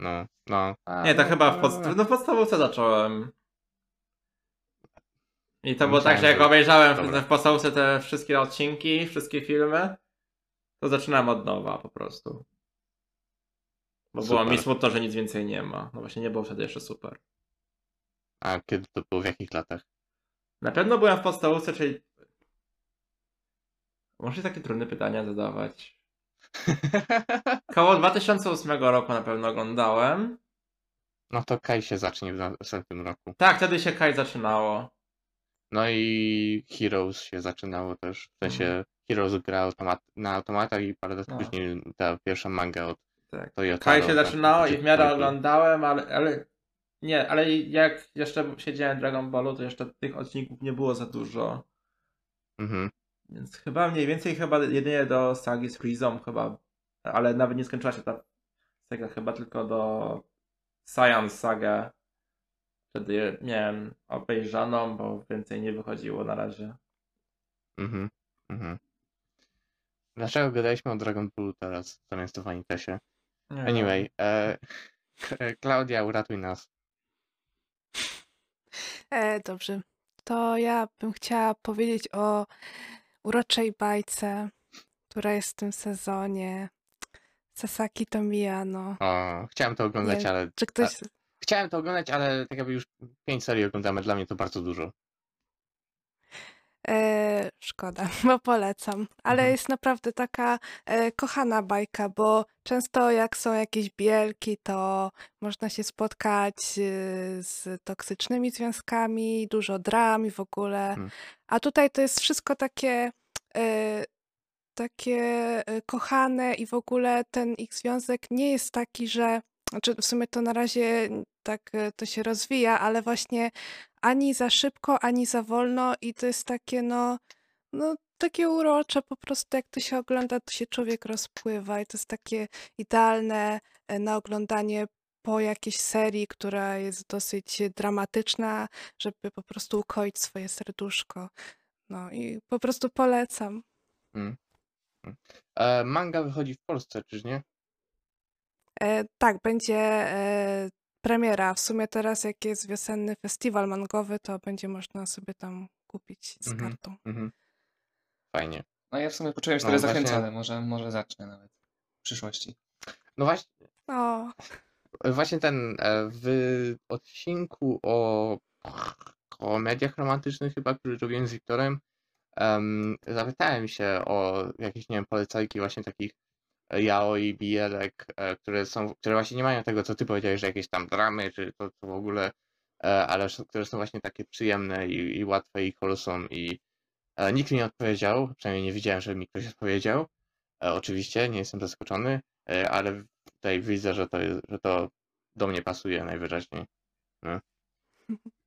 No, no. A, Nie, to no, chyba w, no, podst- no, w podstawówce zacząłem. I to Ja było tak, że jak obejrzałem Dobra. w, podstawówce te wszystkie odcinki, wszystkie filmy, to zaczynałem od nowa po prostu. Bo było Super. mi smutno, że nic więcej nie ma. No właśnie nie było wtedy jeszcze super. A kiedy to było, w jakich latach? Na pewno byłem w podstawówce, czyli... Muszę takie trudne pytania zadawać. Koło 2008 roku na pewno oglądałem. No to Kai się zacznie w następnym roku. Tak, wtedy się Kai zaczynało. No i Heroes się zaczynało też. W sensie Mhm. Heroes gra automat na automatach i parę lat No. później ta pierwsza manga od Tak. Toyota. Kai się zaczynało i w miarę oglądał. oglądałem, ale, ale nie, ale jak jeszcze siedziałem w Dragon Ballu, to jeszcze tych odcinków nie było za dużo. Mhm. Więc chyba mniej więcej chyba jedynie do sagi z Freezą chyba, ale nawet nie skończyła się ta saga chyba tylko do Science Saga. Wtedy miałem obejrzaną, bo więcej nie wychodziło na razie. Mhm. Mhm. Dlaczego gadaliśmy o Dragon Ballu teraz, zamiast o Vanitesie? Nie Anyway, e, Klaudia, uratuj nas. E, dobrze. To ja bym chciała powiedzieć o uroczej bajce, która jest w tym sezonie. Sasaki Tomiyano. O, chciałem to oglądać, Nie, ale... Czy ktoś... Chciałem to oglądać, ale tak jakby już pięć serii oglądamy, dla mnie to bardzo dużo. E, szkoda, bo polecam. Ale Mhm. jest naprawdę taka e, kochana bajka, bo często jak są jakieś bielki, to można się spotkać e, z toksycznymi związkami, dużo dram i w ogóle. Mhm. A tutaj to jest wszystko takie, e, takie e, kochane i w ogóle ten ich związek nie jest taki, że znaczy w sumie to na razie tak e, to się rozwija, ale właśnie ani za szybko, ani za wolno i to jest takie no, no takie urocze po prostu jak to się ogląda, to się człowiek rozpływa i to jest takie idealne e, na oglądanie po jakiejś serii, która jest dosyć dramatyczna, żeby po prostu ukoić swoje serduszko. No i po prostu polecam. E, manga wychodzi w Polsce, czyż nie? E, tak, będzie e, premiera. W sumie teraz, jak jest wiosenny festiwal mangowy, to będzie można sobie tam kupić z Mhm. kartą. Mhm. Fajnie. No ja w sumie poczułem się No trochę właśnie- zachęcony, może, może zacznę nawet w przyszłości. No właśnie, O, Właśnie ten e, w odcinku o komediach romantycznych chyba, który robiłem z Wiktorem, em, zapytałem się o jakieś, nie wiem, polecajki właśnie takich yaoi, bielek, e, które są, które właśnie nie mają tego, co ty powiedziałeś, że jakieś tam dramy, czy to, to w ogóle, e, ale które są właśnie takie przyjemne i, i łatwe i wholesome i e, nikt mi nie odpowiedział, przynajmniej nie widziałem, żeby mi ktoś odpowiedział. Oczywiście, nie jestem zaskoczony, ale tutaj widzę, że to, jest, że to do mnie pasuje najwyraźniej. No.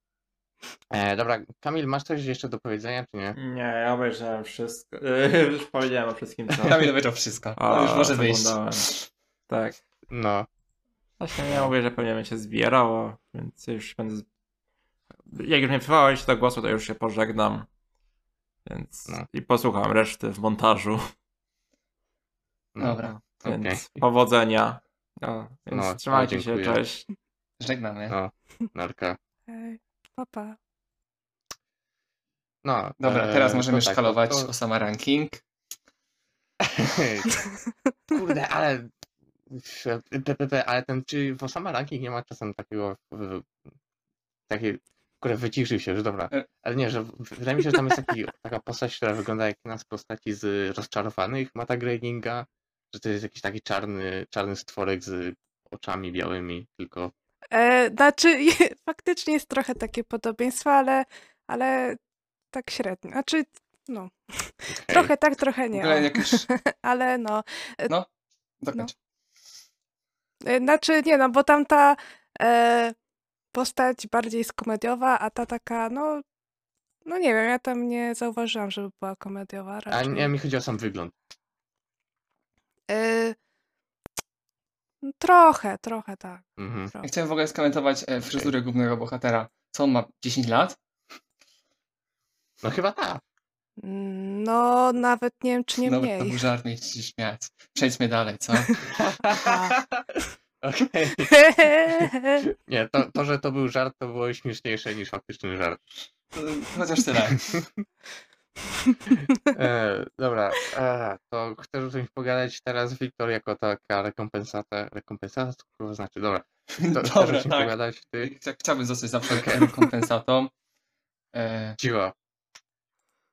E, dobra, Kamil, masz coś jeszcze do powiedzenia, czy nie? Nie, ja obejrzałem wszystko. Już powiedziałem o wszystkim, co. Kamil obejrzał wszystko. A, już może wyjść. Tak. No, Właśnie ja mówię, że pewnie będzie się zbierało, więc już będę. z- Jak już nie przywołałeś do głosu, to już się pożegnam. Więc. No. I posłucham reszty w montażu. no. Dobra, Więc Okej. powodzenia. No, więc No, trzymajcie się, cześć. żegnamy. No, narka. Hej, papa. No, Dobra, e, teraz możemy to tak, szkalować to- Osama Ranking. Kurde, ale. PPP, ale ten, czy w Osama Ranking nie ma czasem takiego. w- Takie, które wyciszył się, że dobra. E. Ale nie, że w- wydaje mi się, że tam jest taki, taka postać, która wygląda jak jedna z postaci z rozczarowanych Mata Gradinga, że to jest jakiś taki czarny, czarny stworek z oczami białymi, tylko. E, znaczy, faktycznie jest trochę takie podobieństwo, ale, ale tak średnio. Znaczy, no, trochę tak, trochę nie. już... Ale no, No, dokończ. e, znaczy nie no, bo tamta e, postać bardziej jest komediowa, a ta taka, no, no nie wiem, ja tam nie zauważyłam, żeby była komediowa A raczej. nie, mi chodzi o sam wygląd. E, trochę, trochę tak. Mhm. trochę. Chciałem w ogóle skomentować e, fryzurę głównego bohatera. Co on ma? 10 lat? No chyba tak. Mm, No, nawet nie wiem, czy nie to mniej. był żart, nie chcę się śmiać. Przejdźmy dalej, co? Okej. Nie, to, to, że to był żart, to było śmieszniejsze niż faktyczny żart. Chociaż tyle. E, dobra, e, to chcesz o czymś pogadać teraz, Wiktor, jako taka rekompensata. Rekompensata? Co kurwa znaczy? Dobra, to Dobra, tak. pogadać? Ty? Chcia- Chciałbym zostać zawsze rekompensatą. E.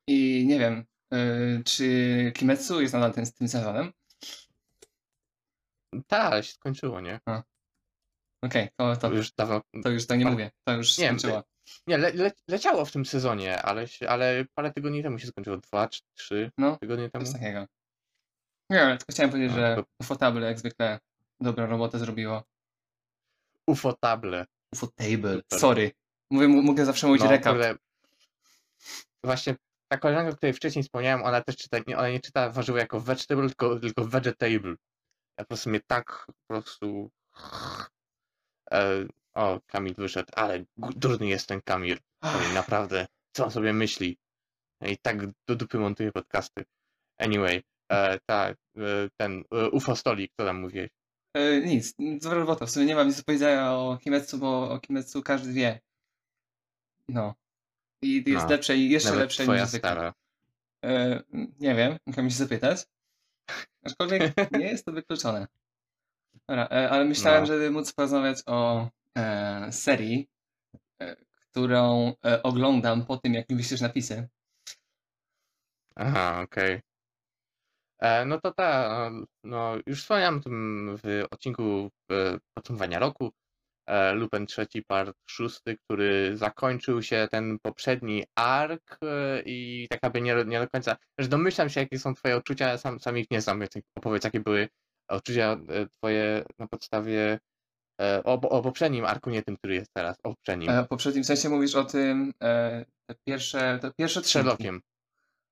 I nie wiem, e, czy Kimetsu jest nadal ten, tym sezonem? Tak, się skończyło, nie? Okej, to, to, Już dawno. to już tak nie mówię. To już Nie skończyło. Nie, le, le, leciało w tym sezonie, ale, się- ale parę tygodni temu się skończyło. Dwa czy trzy No, tygodnie temu. coś takiego. Nie, ale tylko chciałem powiedzieć, No, że to- Ufotable jak zwykle dobrą robotę zrobiło. Ufotable. Ufotable, sorry. Mówię, mogę zawsze mówić No, kurde. Właśnie ta koleżanka, o której wcześniej wspomniałem, ona też czyta, nie, ona nie czyta warzywo jako vegetable, tylko, tylko vegetable. Ja po prostu mnie tak po prostu... E, o, Kamil wyszedł, ale durny jest ten Kamil. Oj, naprawdę, co on sobie myśli? I tak do dupy montuje podcasty. Anyway, e, tak, e, ten e, UFO stolik, co tam mówiłeś? E, nic, dobra robota. W sumie nie mam nic do powiedzenia o Kimetsu, bo o Kimetsu każdy wie. No. I jest No, lepsze i jeszcze lepsze twoja niż zwykle. stara. E, nie wiem, musiałem się zapytać. Aczkolwiek nie jest to wykluczone. Dobra, e, ale myślałem, No. żeby móc porozmawiać o serii, e, którą e, oglądam po tym, jak mi wyślesz napisy. Aha, okej. E, No to ta, no już wspomniałem o tym w odcinku e, podsumowania roku. E, Lupin trzeci, part szósty, który zakończył się ten poprzedni ark e, i tak jakby nie, nie do końca, że domyślam się jakie są twoje odczucia, sam, sam ich nie znam, więc opowiedz jakie były odczucia e, twoje na podstawie e, o, o poprzednim arku, nie tym, który jest teraz, o poprzednim. E, w poprzednim sensie mówisz o tym, e, te pierwsze, te pierwsze trzy. Sherlockiem.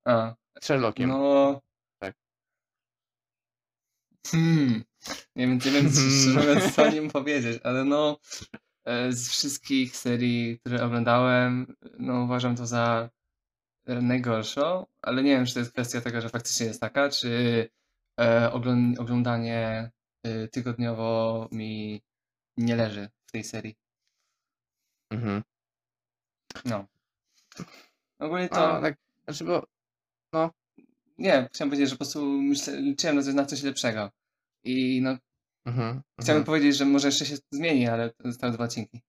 A, Sherlockiem. no... Tak. Hmm. Nie wiem, nie wiem co, co o nim powiedzieć, ale no e, z wszystkich serii, które oglądałem, no uważam to za najgorszą, ale nie wiem, czy to jest kwestia tego, że faktycznie jest taka, czy e, ogląd oglądanie e, tygodniowo mi nie leży w tej serii. Mhm. No. Ogólnie to... No, tak, znaczy, bo Nie, chciałem powiedzieć, że po prostu myślę, liczyłem na coś, na coś lepszego. I no, mhm, chciałem mhm. powiedzieć, że może jeszcze się zmieni, ale zostały dwa odcinki.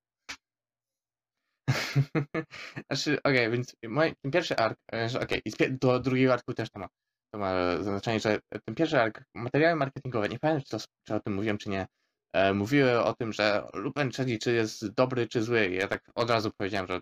Znaczy, okej, więc mój, ten pierwszy ark, e, że okej, pie- do drugiego arku też to ma, to ma znaczenie, że ten pierwszy ark, materiały marketingowe, nie pamiętam, czy, to, czy o tym mówiłem, czy nie, mówiły o tym, że Lupin III, czy jest dobry, czy zły. I ja tak od razu powiedziałem, że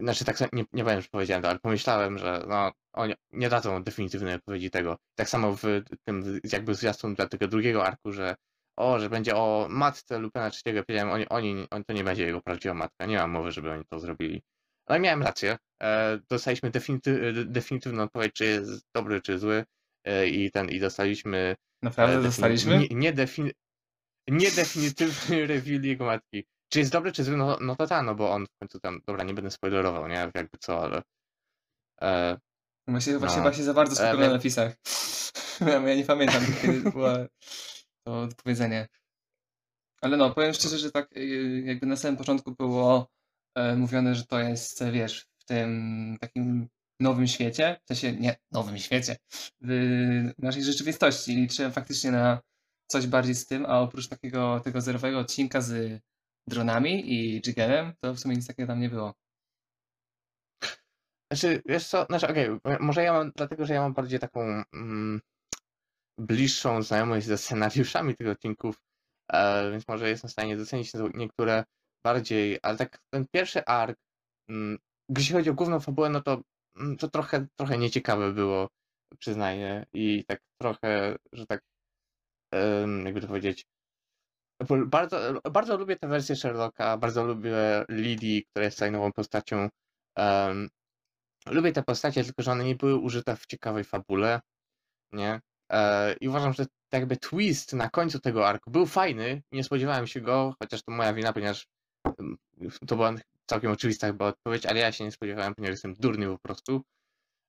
znaczy tak nie, nie powiem, że powiedziałem to, ale pomyślałem, że no, oni nie dadzą definitywnej odpowiedzi tego. Tak samo w tym jakby zwiastun dla tego drugiego arku, że o, że będzie o matce Lupina III, powiedziałem, oni, oni, on, to nie będzie jego prawdziwa matka, nie mam mowy, żeby oni to zrobili. Ale miałem rację. E, dostaliśmy definity, definitywną odpowiedź, czy jest dobry, czy zły. E, I ten, i dostaliśmy Naprawdę e, dostaliśmy? Nie, nie, defini- niedefinitywny reveal jego matki. Czy jest dobry, czy zły? No, no to tak, no bo on w końcu tam, dobra, nie będę spoilerował, nie? Jakby co, ale... E, Właśnie, właśnie, no. właśnie za bardzo E, skupiony wie- na napisach. ja nie pamiętam, kiedy było to powiedzenie. Ale no, powiem szczerze, że tak y, jakby na samym początku było e, mówione, że to jest, e, wiesz, w tym takim nowym świecie, w sensie, nie, nowym świecie, w naszej rzeczywistości. Liczyłem faktycznie na coś bardziej z tym, a oprócz takiego tego zerowego odcinka z dronami i Jigelem, to w sumie nic takiego tam nie było. Znaczy, wiesz co, znaczy, okej, może ja mam, dlatego, że ja mam bardziej taką mm, bliższą znajomość ze scenariuszami tych odcinków, e, więc może jestem w stanie docenić niektóre bardziej, ale tak ten pierwszy ark, mm, jeśli chodzi o główną fabułę, no to, mm, to trochę, trochę nieciekawe było, przyznaję, i tak trochę, że tak, jakby to powiedzieć, bardzo, bardzo lubię tę wersję Sherlocka, bardzo lubię Lidii, która jest nową postacią, em, Lubię te postacie, tylko że one nie były użyte w ciekawej fabule, nie? E, I uważam, że tak jakby twist na końcu tego arku był fajny, nie spodziewałem się go, chociaż to moja wina, ponieważ to była całkiem oczywista chyba odpowiedź, ale ja się nie spodziewałem, ponieważ jestem durny po prostu.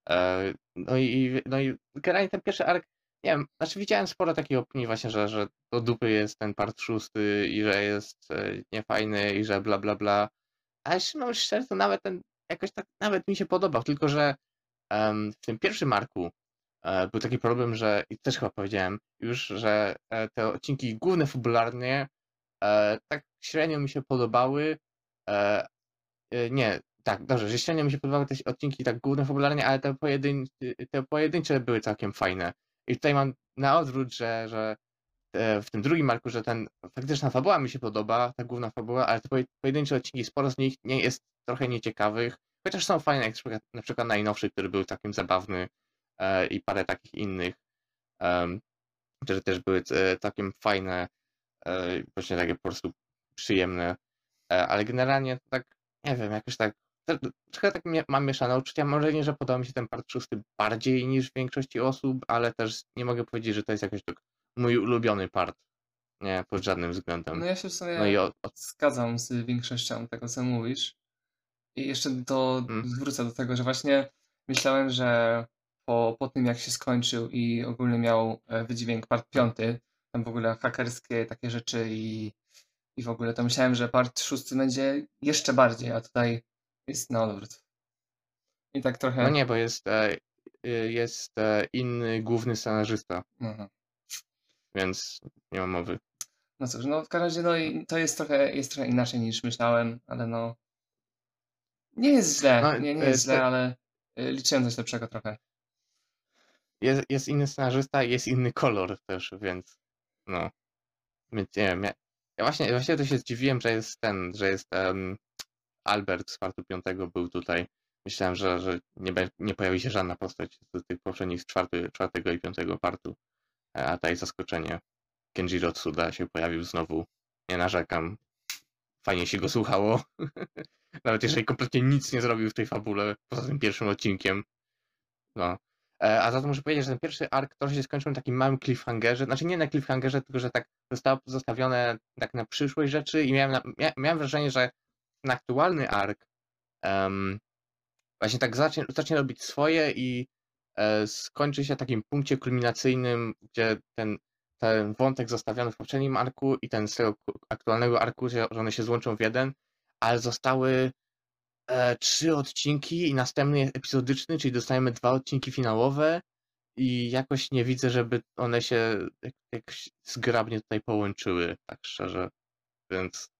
E, No i, no i generalnie ten pierwszy ark, nie wiem, znaczy widziałem sporo takich opinii właśnie, że, że do dupy jest ten part szósty i że jest e, niefajny i że bla bla bla. Ale no szczerze, to nawet ten jakoś tak nawet mi się podobał, tylko że em, w tym pierwszym arku e, był taki problem, że i też chyba powiedziałem już, że e, te odcinki główne fabularnie e, tak średnio mi się podobały. Nie, tak, dobrze, że średnio mi się podobały te odcinki tak główne fabularnie, ale te, pojedyn, te pojedyncze były całkiem fajne. I tutaj mam na odwrót, że, że te, w tym drugim marku, że ten faktyczna fabuła mi się podoba, ta główna fabuła, ale te pojedyncze odcinki, sporo z nich nie jest trochę nieciekawych, chociaż są fajne, jak na przykład, na przykład najnowszy, który był takim zabawny e, i parę takich innych, e, które też były e, takim fajne, e, właśnie takie po prostu przyjemne, e, ale generalnie tak, nie wiem, jakoś tak trochę tak mam mieszane uczucia. Może nie, że podoba mi się ten part szósty bardziej niż większości osób, ale też nie mogę powiedzieć, że to jest jakoś tak mój ulubiony part. Nie, pod żadnym względem. No ja się w sumie no i o, o... zgadzam z większością tego, co mówisz. I jeszcze do, hmm. wrócę do tego, że właśnie myślałem, że po, po tym jak się skończył i ogólnie miał e, wydźwięk part piąty, tam w ogóle hakerskie takie rzeczy i, i w ogóle to myślałem, że part szósty będzie jeszcze bardziej, a tutaj jest na odwrót. I tak trochę. No nie, bo jest, e, y, jest e, inny główny scenarzysta, Aha. więc nie ma mowy. No cóż, no w każdym razie no, i to jest trochę, jest trochę inaczej niż myślałem, ale no. Nie jest źle, No, nie, nie jest źle, ale y, liczyłem coś lepszego trochę. Jest, jest inny scenarzysta i jest inny kolor też, więc no. Więc nie wiem, ja, ja właśnie, właśnie to się zdziwiłem, że jest ten, że jest Albert z partu piątego był tutaj. Myślałem, że, że nie, nie pojawi się żadna postać z tych poprzednich z czwarty, czwartego i piątego partu. E, a tutaj zaskoczenie. Kenjiro Tsuda się pojawił znowu. Nie narzekam. Fajnie się go słuchało. Nawet jeżeli kompletnie nic nie zrobił w tej fabule, poza tym pierwszym odcinkiem. No. E, a za to muszę powiedzieć, że ten pierwszy ark trochę się skończył na takim małym cliffhangerze. Znaczy nie na cliffhangerze, tylko że tak zostało zostawione tak na przyszłość rzeczy i miałem, na, miałem wrażenie, że ten aktualny ark um, właśnie tak zacznie, zacznie robić swoje i e, skończy się takim punkcie kulminacyjnym, gdzie ten, ten wątek zostawiony w poprzednim arku i ten z tego aktualnego arku, że one się złączą w jeden, ale zostały e, trzy odcinki i następny jest epizodyczny, czyli dostajemy dwa odcinki finałowe i jakoś nie widzę, żeby one się jak, jakoś zgrabnie tutaj połączyły, tak szczerze. Więc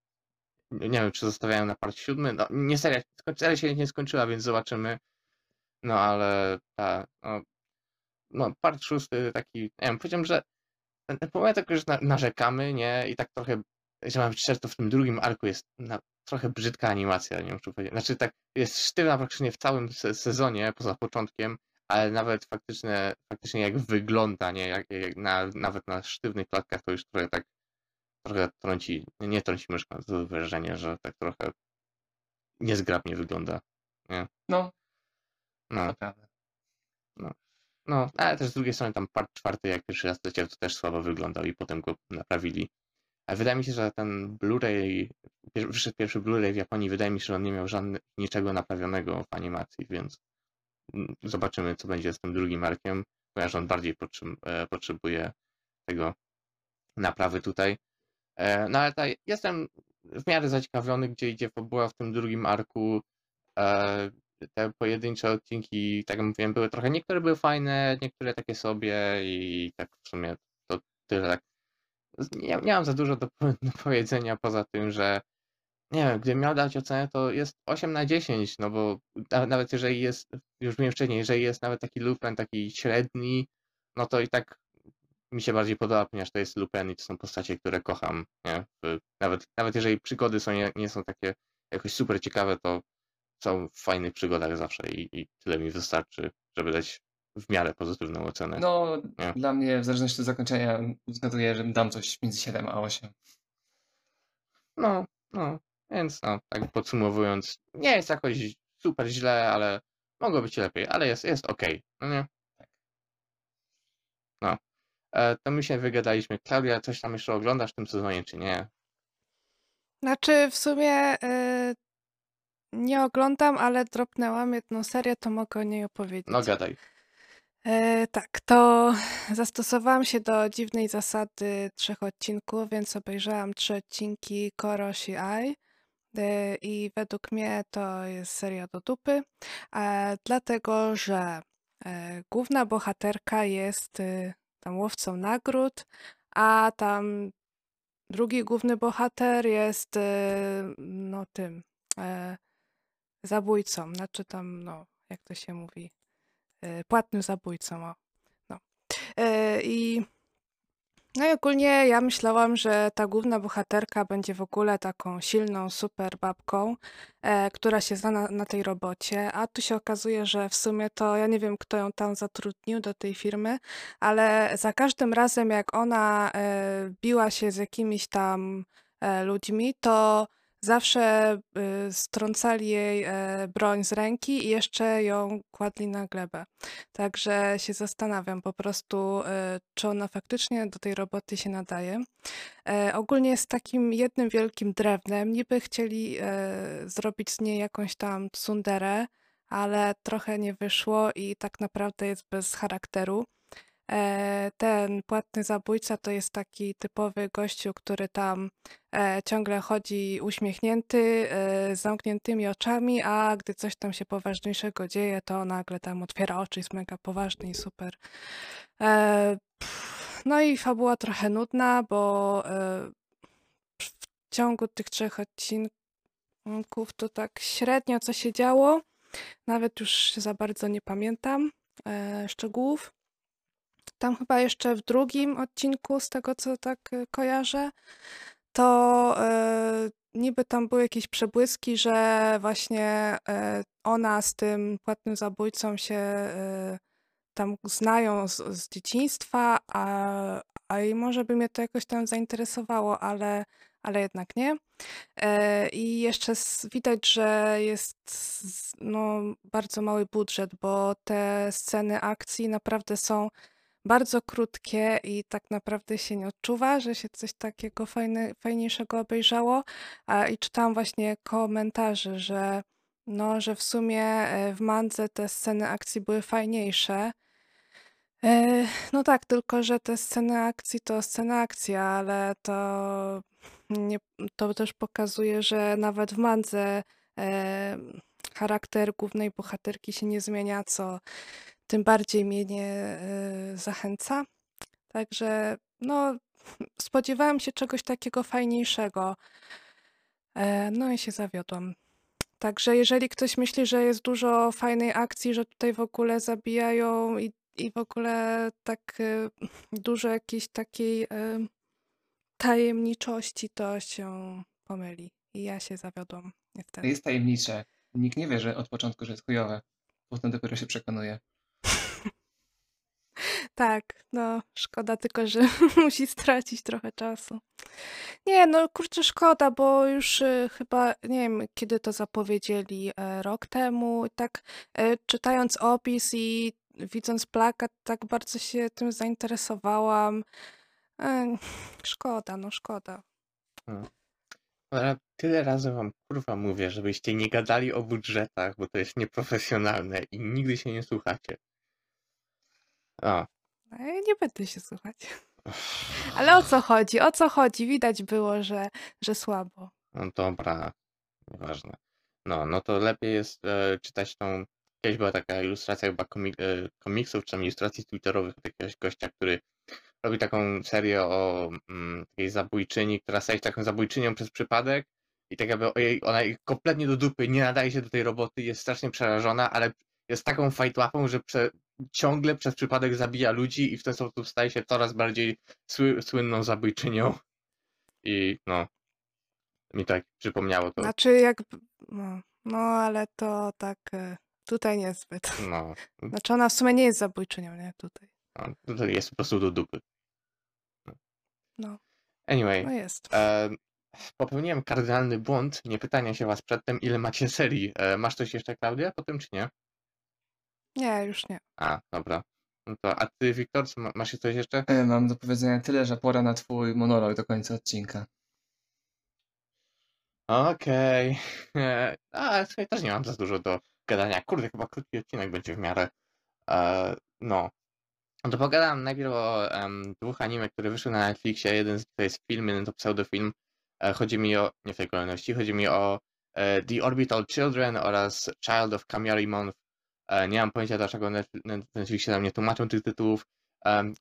nie wiem, czy zostawiają na part siódmy. No, nie seria, seria się nie skończyła, więc zobaczymy. No ale ta, no, no part szósty taki, nie wiem, powiedziałem, że ten, ten moment tak, że narzekamy, nie, i tak trochę, że mam szczerze, to w tym drugim arku jest na, trochę brzydka animacja, nie muszę powiedzieć. Znaczy tak, jest sztywna praktycznie w całym sezonie, poza początkiem, ale nawet faktycznie, faktycznie jak wygląda, nie, jak, jak na, nawet na sztywnych klatkach to już trochę tak trochę trąci, nie trąci myszką, to wrażenie, że tak trochę niezgrabnie wygląda. Nie? No. No. Naprawdę. No. no, ale też z drugiej strony tam part czwarty, jak pierwszy raz leciał, to też słabo wyglądał i potem go naprawili. A wydaje mi się, że ten Blu-ray, wyszedł pierwszy Blu-ray w Japonii, wydaje mi się, że on nie miał żadnego, niczego naprawionego w animacji, więc mm, zobaczymy, co będzie z tym drugim markiem, ponieważ on bardziej e, potrzebuje tego naprawy tutaj. E, no ale tutaj jestem w miarę zaciekawiony, gdzie idzie fabuła w tym drugim arku. E, te pojedyncze odcinki, tak jak mówiłem, były trochę, niektóre były fajne, niektóre takie sobie i tak w sumie to tyle. Tak. Nie, nie mam za dużo do, do powiedzenia poza tym, że nie wiem, gdybym miał dać ocenę, to jest 8 na 10, no bo nawet jeżeli jest, już wiem wcześniej, jeżeli jest nawet taki Lupin taki średni, no to i tak mi się bardziej podoba, ponieważ to jest Lupin i to są postacie, które kocham. Nie? Nawet, nawet jeżeli przygody są, nie, nie są takie jakoś super ciekawe, to są w fajnych przygodach zawsze i, i tyle mi wystarczy, żeby dać w miarę pozytywną ocenę. No, nie? dla mnie w zależności od zakończenia zgaduję, że dam coś między 7 a 8. No, no, więc no, tak podsumowując, nie jest jakoś super źle, ale mogło być lepiej, ale jest, jest ok, no nie? Tak. No. E, to my się wygadaliśmy. Klaudia, coś tam jeszcze oglądasz w tym sezonie, czy nie? Znaczy, w sumie y, nie oglądam, ale dropnęłam jedną serię, to mogę o niej opowiedzieć. No gadaj. E, tak, to zastosowałam się do dziwnej zasady trzech odcinków, więc obejrzałam trzy odcinki Koroshi Ai e, i według mnie to jest seria do dupy, dlatego że główna bohaterka jest tam łowcą nagród, a tam drugi główny bohater jest e, no tym e, zabójcą, znaczy tam no jak to się mówi, e, płatnym zabójcą. O. No. I No i ogólnie ja myślałam, że ta główna bohaterka będzie w ogóle taką silną super babką, e, która się zna na, na tej robocie, a tu się okazuje, że w sumie to ja nie wiem, kto ją tam zatrudnił do tej firmy, ale za każdym razem jak ona e, biła się z jakimiś tam e, ludźmi, to zawsze y, strącali jej e, broń z ręki i jeszcze ją kładli na glebę. Także się zastanawiam po prostu, e, czy ona faktycznie do tej roboty się nadaje. E, ogólnie jest takim jednym wielkim drewnem. Niby chcieli zrobić z niej jakąś tam tsunderę, ale trochę nie wyszło i tak naprawdę jest bez charakteru. E, ten płatny zabójca to jest taki typowy gościu, który tam e, ciągle chodzi uśmiechnięty, e, z zamkniętymi oczami, a gdy coś tam się poważniejszego dzieje, to nagle tam otwiera oczy, jest mega poważny i super. No i fabuła trochę nudna, bo w ciągu tych trzech odcinków to tak średnio co się działo. Nawet już za bardzo nie pamiętam szczegółów. Tam chyba jeszcze w drugim odcinku, z tego co tak y, kojarzę, to e, niby tam były jakieś przebłyski, że właśnie e, ona z tym płatnym zabójcą się e, tam znają z, z dzieciństwa, a, a i może by mnie to jakoś tam zainteresowało, ale, ale jednak nie. I jeszcze widać, że jest no, bardzo mały budżet, bo te sceny akcji naprawdę są bardzo krótkie i tak naprawdę się nie odczuwa, że się coś takiego fajny, fajniejszego obejrzało. I czytałam właśnie komentarze, że no, że w sumie e, w Mandze te sceny akcji były fajniejsze. E, no tak, tylko że te sceny akcji to scena akcji, ale to, nie, to też pokazuje, że nawet w Mandze e, charakter głównej bohaterki się nie zmienia, co tym bardziej mnie nie e, zachęca. Także no, spodziewałam się czegoś takiego fajniejszego. E, no i się zawiodłam. Także jeżeli ktoś myśli, że jest dużo fajnej akcji, że tutaj w ogóle zabijają i, i w ogóle tak e, dużo jakiejś takiej tajemniczości, to się pomyli. I ja się zawiodłam. To jest tajemnicze. Nikt nie wie, że od początku, że jest chujowe. Potem dopiero się przekonuje. Tak, no szkoda tylko, że musi stracić trochę czasu. Nie, no kurczę, szkoda, bo już y, chyba, nie wiem, kiedy to zapowiedzieli, e, rok temu. Tak, e, czytając opis i widząc plakat, tak bardzo się tym zainteresowałam. E, szkoda, no szkoda. Hmm. Ale tyle razy wam kurwa mówię, żebyście nie gadali o budżetach, bo to jest nieprofesjonalne i nigdy się nie słuchacie. No, ja nie będę się słuchać. Ale o co chodzi? O co chodzi? Widać było, że, że słabo. No dobra, nieważne. No, no to lepiej jest e, czytać tą. Kiedyś była taka ilustracja chyba komik, e, komiksów, czy ilustracji twitterowych od jakiegoś gościa, który robi taką serię o mm, takiej zabójczyni, która staje się taką zabójczynią przez przypadek i tak jakby ojej, ona kompletnie do dupy, nie nadaje się do tej roboty, jest strasznie przerażona, ale jest taką fajtłapą, że prze, ciągle przez przypadek zabija ludzi i w ten sposób staje się coraz bardziej sły, słynną zabójczynią. I no, mi tak przypomniało to. Znaczy jak, no, no ale to tak e, tutaj niezbyt. No. Znaczy ona w sumie nie jest zabójczynią, nie? Tutaj. No, tutaj jest po prostu do dupy. No. no. Anyway. No jest. E, popełniłem kardynalny błąd, nie pytania się was przedtem, ile macie serii. E, masz coś jeszcze, Klaudia, po tym, czy nie? Nie, już nie. A, dobra. No to, a ty, Wiktor, masz coś jeszcze? E, mam do powiedzenia tyle, że pora na twój monolog do końca odcinka. Okej. E, A, słuchaj, też nie mam za dużo do gadania. Kurde, chyba krótki odcinek będzie w miarę. E, no. No to pogadam najpierw o dwóch anime, które wyszły na Netflixie. Jeden z to jest film, jeden to pseudofilm. E, chodzi mi o, nie w tej kolejności, chodzi mi o e, The Orbital Children oraz Child of Kamari Month nie mam pojęcia, dlaczego Netflixie tam nie tłumaczą tych tytułów.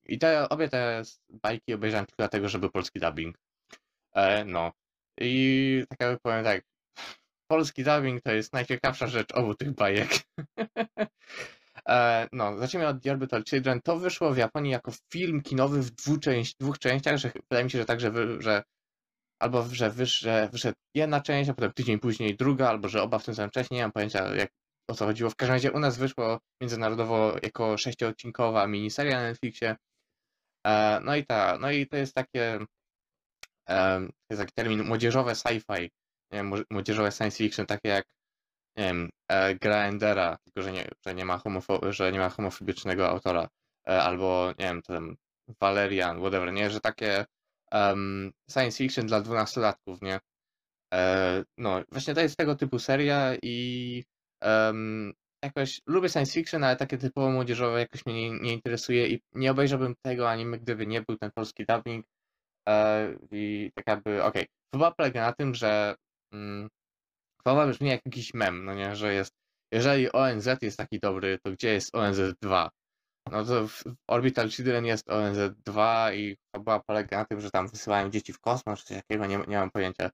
I te, obie te bajki obejrzałem tylko dlatego, żeby polski dubbing. E, no. I tak jakby powiem tak, polski dubbing to jest najciekawsza rzecz obu tych bajek. E, no, zacznijmy od The Orbital Children. To wyszło w Japonii jako film kinowy w dwóch, części, dwóch częściach, że wydaje mi się, że tak, że, albo że, że wyszedł jedna część, a potem tydzień później druga, albo że oba w tym samym czasie, nie mam pojęcia jak, o co chodziło. W każdym razie u nas wyszło międzynarodowo jako sześciodcinkowa miniseria na Netflixie. E, no i ta, no i to jest takie, e, jest taki termin młodzieżowe sci-fi, młodzieżowe science fiction, takie jak nie wiem, e, gra Endera, tylko że nie, że nie ma, homofo- że nie ma homofobicznego autora, albo nie wiem, ten Valerian, whatever, nie, że takie um, science fiction dla dwunastolatków, nie? No, właśnie to jest tego typu seria i um, jakoś lubię science fiction, ale takie typowo młodzieżowe jakoś mnie nie, nie interesuje i nie obejrzałbym tego anime, gdyby nie był ten polski dubbing. E, I tak jakby, okej, okay. chyba polega na tym, że mm, Chwała brzmi jak jakiś mem, no nie, że jest, jeżeli ONZ jest taki dobry, to gdzie jest ONZ 2? No to w Orbital Children jest ONZ 2 i chyba polega na tym, że tam wysyłają dzieci w kosmos, czy coś takiego, nie, nie mam pojęcia.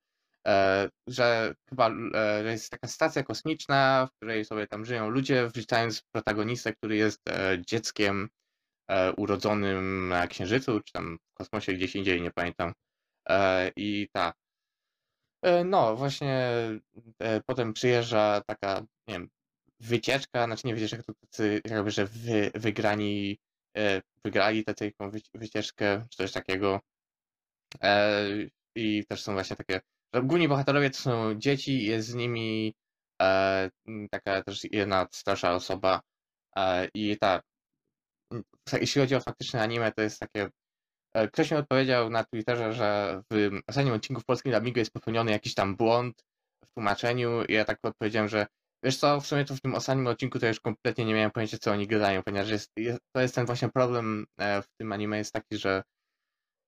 E, że chyba e, że jest taka stacja kosmiczna, w której sobie tam żyją ludzie, wliczając protagonistę, który jest e, dzieckiem urodzonym na Księżycu, czy tam w kosmosie gdzieś indziej, nie pamiętam. I tak. No, właśnie potem przyjeżdża taka, nie wiem, wycieczka, znaczy nie wycieczka, to tacy jakby, że wy, wygrani, wygrali taką wycieczkę, czy coś takiego. I też są właśnie takie, że główni bohaterowie to są dzieci, jest z nimi taka też jedna starsza osoba i tak, jeśli chodzi o faktyczne anime, to jest takie E, ktoś mi odpowiedział na Twitterze, że w ostatnim odcinku w polskim dubbingu jest popełniony jakiś tam błąd w tłumaczeniu i ja tak odpowiedziałem, że wiesz co, w sumie to w tym ostatnim odcinku to już kompletnie nie miałem pojęcia, co oni gadają, ponieważ jest, jest, to jest ten właśnie problem e, w tym anime jest taki, że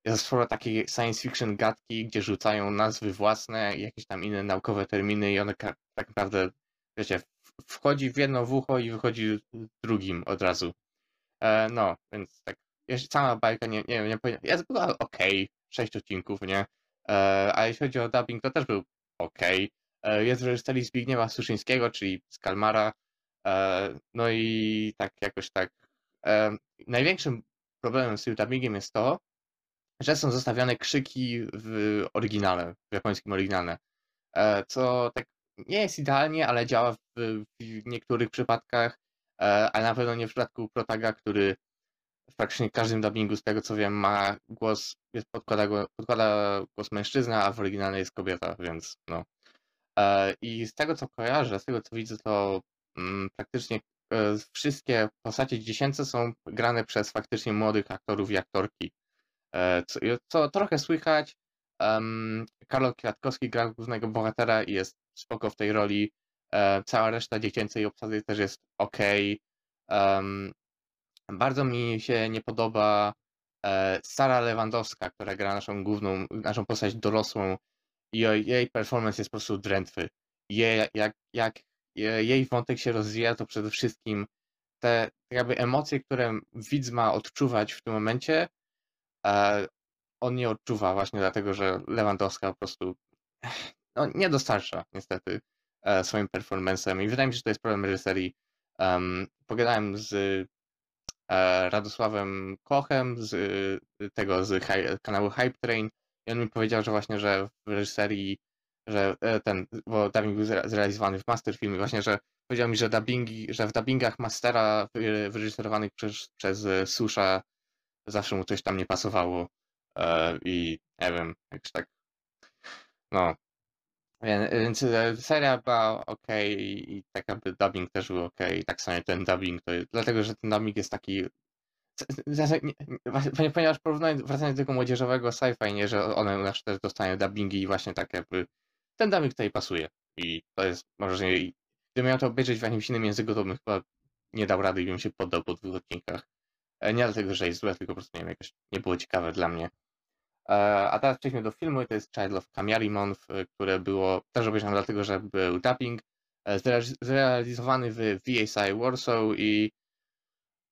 jest sporo takiej science fiction gadki, gdzie rzucają nazwy własne jakieś tam inne naukowe terminy i one tak naprawdę, wiecie, wchodzi w jedno w ucho i wychodzi drugim od razu. E, no, więc tak jeszcze sama bajka, nie, nie nie jest była ok, sześć odcinków, nie? E, a jeśli chodzi o dubbing, to też był ok. E, jest w reżyserii Zbigniewa Suszyńskiego, czyli z Kalmara. E, no i tak jakoś tak. E, największym problemem z tym dubbingiem jest to, że są zostawione krzyki w oryginale, w japońskim oryginale. E, co tak nie jest idealnie, ale działa w, w niektórych przypadkach, e, a na pewno nie w przypadku Protaga, który praktycznie każdym dubbingu, z tego co wiem, ma głos, jest, podkłada, podkłada głos mężczyzna, a w oryginalnej jest kobieta, więc no. E, I z tego co kojarzę, z tego co widzę, to mm, praktycznie e, wszystkie postacie dziecięce są grane przez faktycznie młodych aktorów i aktorki. E, co, co trochę słychać. Um, Karol Kwiatkowski gra głównego bohatera i jest spoko w tej roli. cała reszta dziecięcej obsady też jest ok. Um, bardzo mi się nie podoba e, Sara Lewandowska, która gra naszą główną, naszą postać dorosłą i jej performance jest po prostu drętwy. Jak, jak jej wątek się rozwija, to przede wszystkim te jakby emocje, które widz ma odczuwać w tym momencie, e, on nie odczuwa właśnie dlatego, że Lewandowska po prostu no, nie dostarcza niestety e, swoim performancem i wydaje mi się, że to jest problem reżyserii. Um, pogadałem z E, Radosławem Kochem z y, tego z kanału Hype Train i on mi powiedział, że właśnie, że w reżyserii, że ten, bo dubbing był zrealizowany w Master Film właśnie, że powiedział mi, że dubbingi, że w dubbingach Mastera wyreżyserowanych przez, przez Susza zawsze mu coś tam nie pasowało e, i nie wiem, jakoś tak no, więc e, seria była ok i tak jakby dubbing też był ok. I tak samo ten dubbing, to jest, dlatego że ten dubbing jest taki. Ponieważ porównując, wracając do tego młodzieżowego sci-fi, nie, że one też dostają dubbingi i właśnie tak jakby ten dubbing tutaj pasuje. I to jest może, że gdybym miał to obejrzeć w jakimś innym języku, to bym chyba nie dał rady i bym się poddał po dwóch odcinkach. E, nie dlatego, że jest złe, tylko po prostu nie wiem, jakoś nie było ciekawe dla mnie. E, a teraz przejdźmy do filmu to jest Child of Kamiarimon, które było też obejrzane dlatego, że był dubbing e, zrealizowany w VSI Warsaw i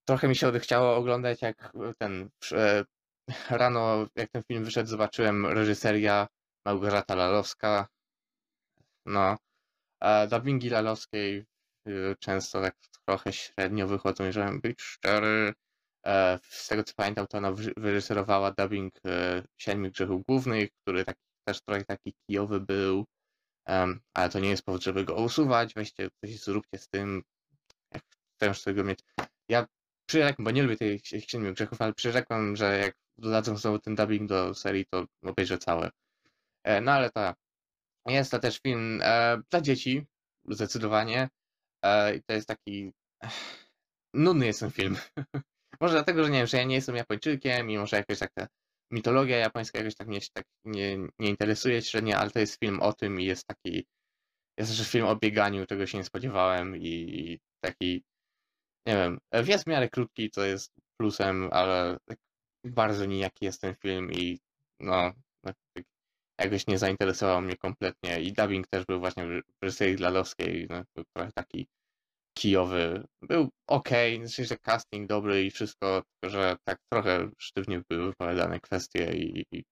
trochę mi się odechciało oglądać jak ten rano, jak ten film wyszedł, zobaczyłem reżyseria Małgorzata Lalowska. No, dubbingi Lalowskiej y, często tak trochę średnio wychodzą, jeżeli być szczery. E, z tego co pamiętam, to ona wyreżyserowała dubbing e, Siedmiu Grzechów Głównych, który też trochę taki kijowy był, ale to nie jest powód, żeby go usuwać. Weźcie coś zróbcie z tym, jak chcesz tego mieć. Ja przyrzekłem, bo nie lubię tych Siedmiu Grzechów, ale przyrzekłem, że jak dodadzą znowu ten dubbing do serii, to obejrzę całe. E, no ale tak, jest to też film dla dzieci, zdecydowanie. I to jest taki... Nudny jest ten film. Może dlatego, że nie wiem, że ja nie jestem Japończykiem i może jakaś taka mitologia japońska jakoś tak mnie tak nie, nie interesuje średnio, ale to jest film o tym i jest taki, jest też film o bieganiu, czego się nie spodziewałem i, taki, nie wiem, jest w miarę krótki, co jest plusem, ale tak bardzo nijaki jest ten film i no, tak jakoś nie zainteresował mnie kompletnie i dubbing też był właśnie w reżyserii Gladowskiej, no, trochę taki kijowy. Był ok, znaczy, że casting dobry i wszystko, tylko że tak trochę sztywnie były wypowiadane kwestie i, i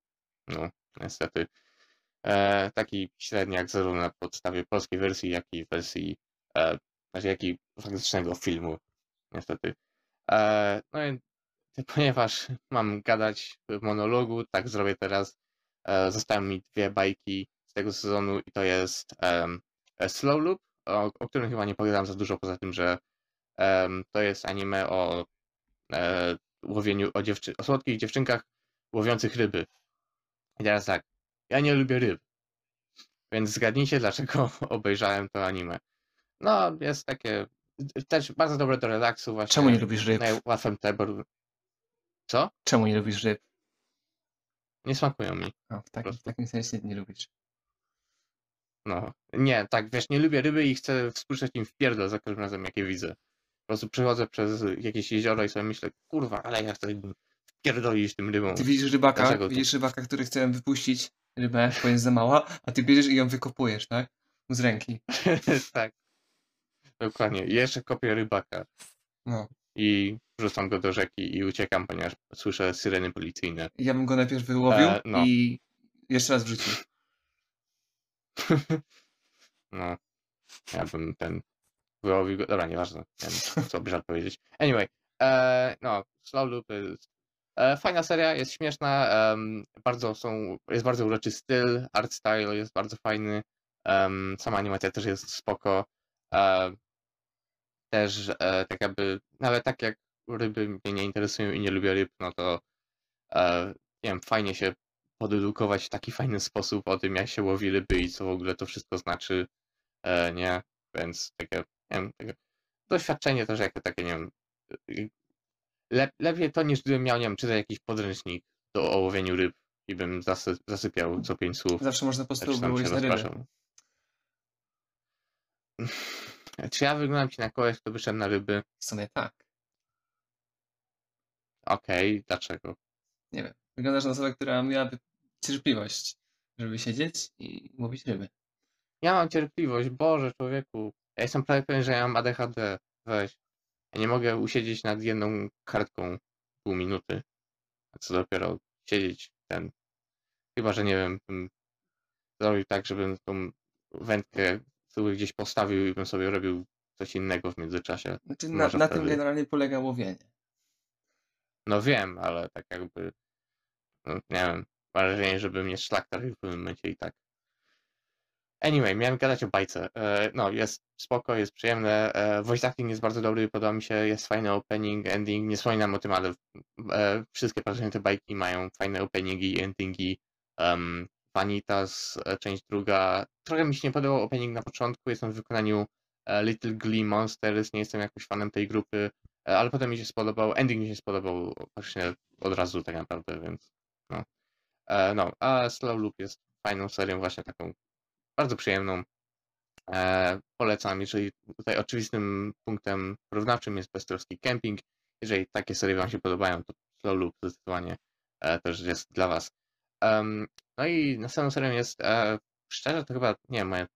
no niestety e, taki średniak zarówno na podstawie polskiej wersji, jak i wersji, e, znaczy jak i faktycznego filmu, niestety. E, no i ponieważ mam gadać w monologu, tak zrobię teraz. E, zostały mi dwie bajki z tego sezonu i to jest um, Slow Loop o, o którym chyba nie pogadam za dużo, poza tym, że um, to jest anime o e, łowieniu, o, dziewczy o słodkich dziewczynkach łowiących ryby. I teraz tak, ja nie lubię ryb, więc zgadnijcie, dlaczego obejrzałem to anime. No, jest takie też bardzo dobre do relaksu właśnie. Czemu nie lubisz ryb? Łatwym tebor. Co? Czemu nie lubisz ryb? Nie smakują mi. O, w, takim, w takim sensie nie lubisz. No, nie, tak, wiesz, nie lubię ryby i chcę spuszczać im w pierdol za każdym razem, jak je widzę. Po prostu przechodzę przez jakieś jezioro i sobie myślę, kurwa, ale ja chcę wpierdolić tym rybą. Ty widzisz rybaka, Dlaczego widzisz rybaka, który chce wypuścić rybę, bo jest za mała, a ty bierzesz i ją wykopujesz, tak? Z ręki. tak. Dokładnie. Jeszcze kopię rybaka. No. I wrzucam go do rzeki i uciekam, ponieważ słyszę syreny policyjne. Ja bym go najpierw wyłowił e, no. i jeszcze raz wrzucił. No, ja bym ten wyłowił go. Dobra, nieważne. Nie wiem, co by żart powiedzieć. Anyway, e, no, Slow Loop jest e, fajna seria, jest śmieszna, bardzo są, jest bardzo uroczy styl, art style jest bardzo fajny, sama animacja też jest spoko. E, też e, tak jakby, nawet tak jak ryby mnie nie interesują i nie lubię ryb, no to e, nie wiem, fajnie się podedukować w taki fajny sposób o tym, jak się łowi ryby i co w ogóle to wszystko znaczy, e, nie? Więc takie, nie wiem, takie doświadczenie też jako takie, nie wiem, y, le, lepiej to niż gdybym miał, nie wiem, czytać jakiś podręcznik do o łowieniu ryb i bym zasy, zasypiał co pięć słów. Zawsze można po prostu było na ryby. Czy ja wyglądam ci na kogoś, kto wyszedł na ryby? W sumie tak. Okej, okay, dlaczego? Nie wiem. Wyglądasz na osobę, która miałaby cierpliwość, żeby siedzieć i mówić ryby. Ja mam cierpliwość, Boże, człowieku. Ja jestem prawie pewien, że ja mam ADHD. Weź. Ja nie mogę usiedzieć nad jedną kartką pół minuty. A co dopiero siedzieć ten. Chyba, że nie wiem, bym zrobił tak, żebym tą wędkę sobie gdzieś postawił i bym sobie robił coś innego w międzyczasie. Znaczy, na, na tym generalnie polega łowienie. No wiem, ale tak jakby wiem, wrażenie, żeby mnie szlak trafił w pewnym momencie i tak. Anyway, miałem gadać o bajce. E, no, jest spoko, jest przyjemne. E, voice acting jest bardzo dobry, podoba mi się, jest fajny opening, ending. Nie wspominam o tym, ale e, wszystkie te bajki mają fajne openingi endingi. Um, Vanitas, część druga. Trochę mi się nie podobał opening na początku, jestem w wykonaniu Little Glee Monsters, nie jestem jakoś fanem tej grupy, ale potem mi się spodobał, ending mi się spodobał właśnie od razu tak naprawdę, więc. E, no, a Slow Loop jest fajną serią, właśnie taką bardzo przyjemną. E, polecam, jeżeli tutaj oczywistym punktem porównawczym jest beztroski camping. Jeżeli takie serie Wam się podobają, to Slow Loop zdecydowanie e, też jest dla Was. No i następną serią jest, szczerze to chyba, nie wiem, moja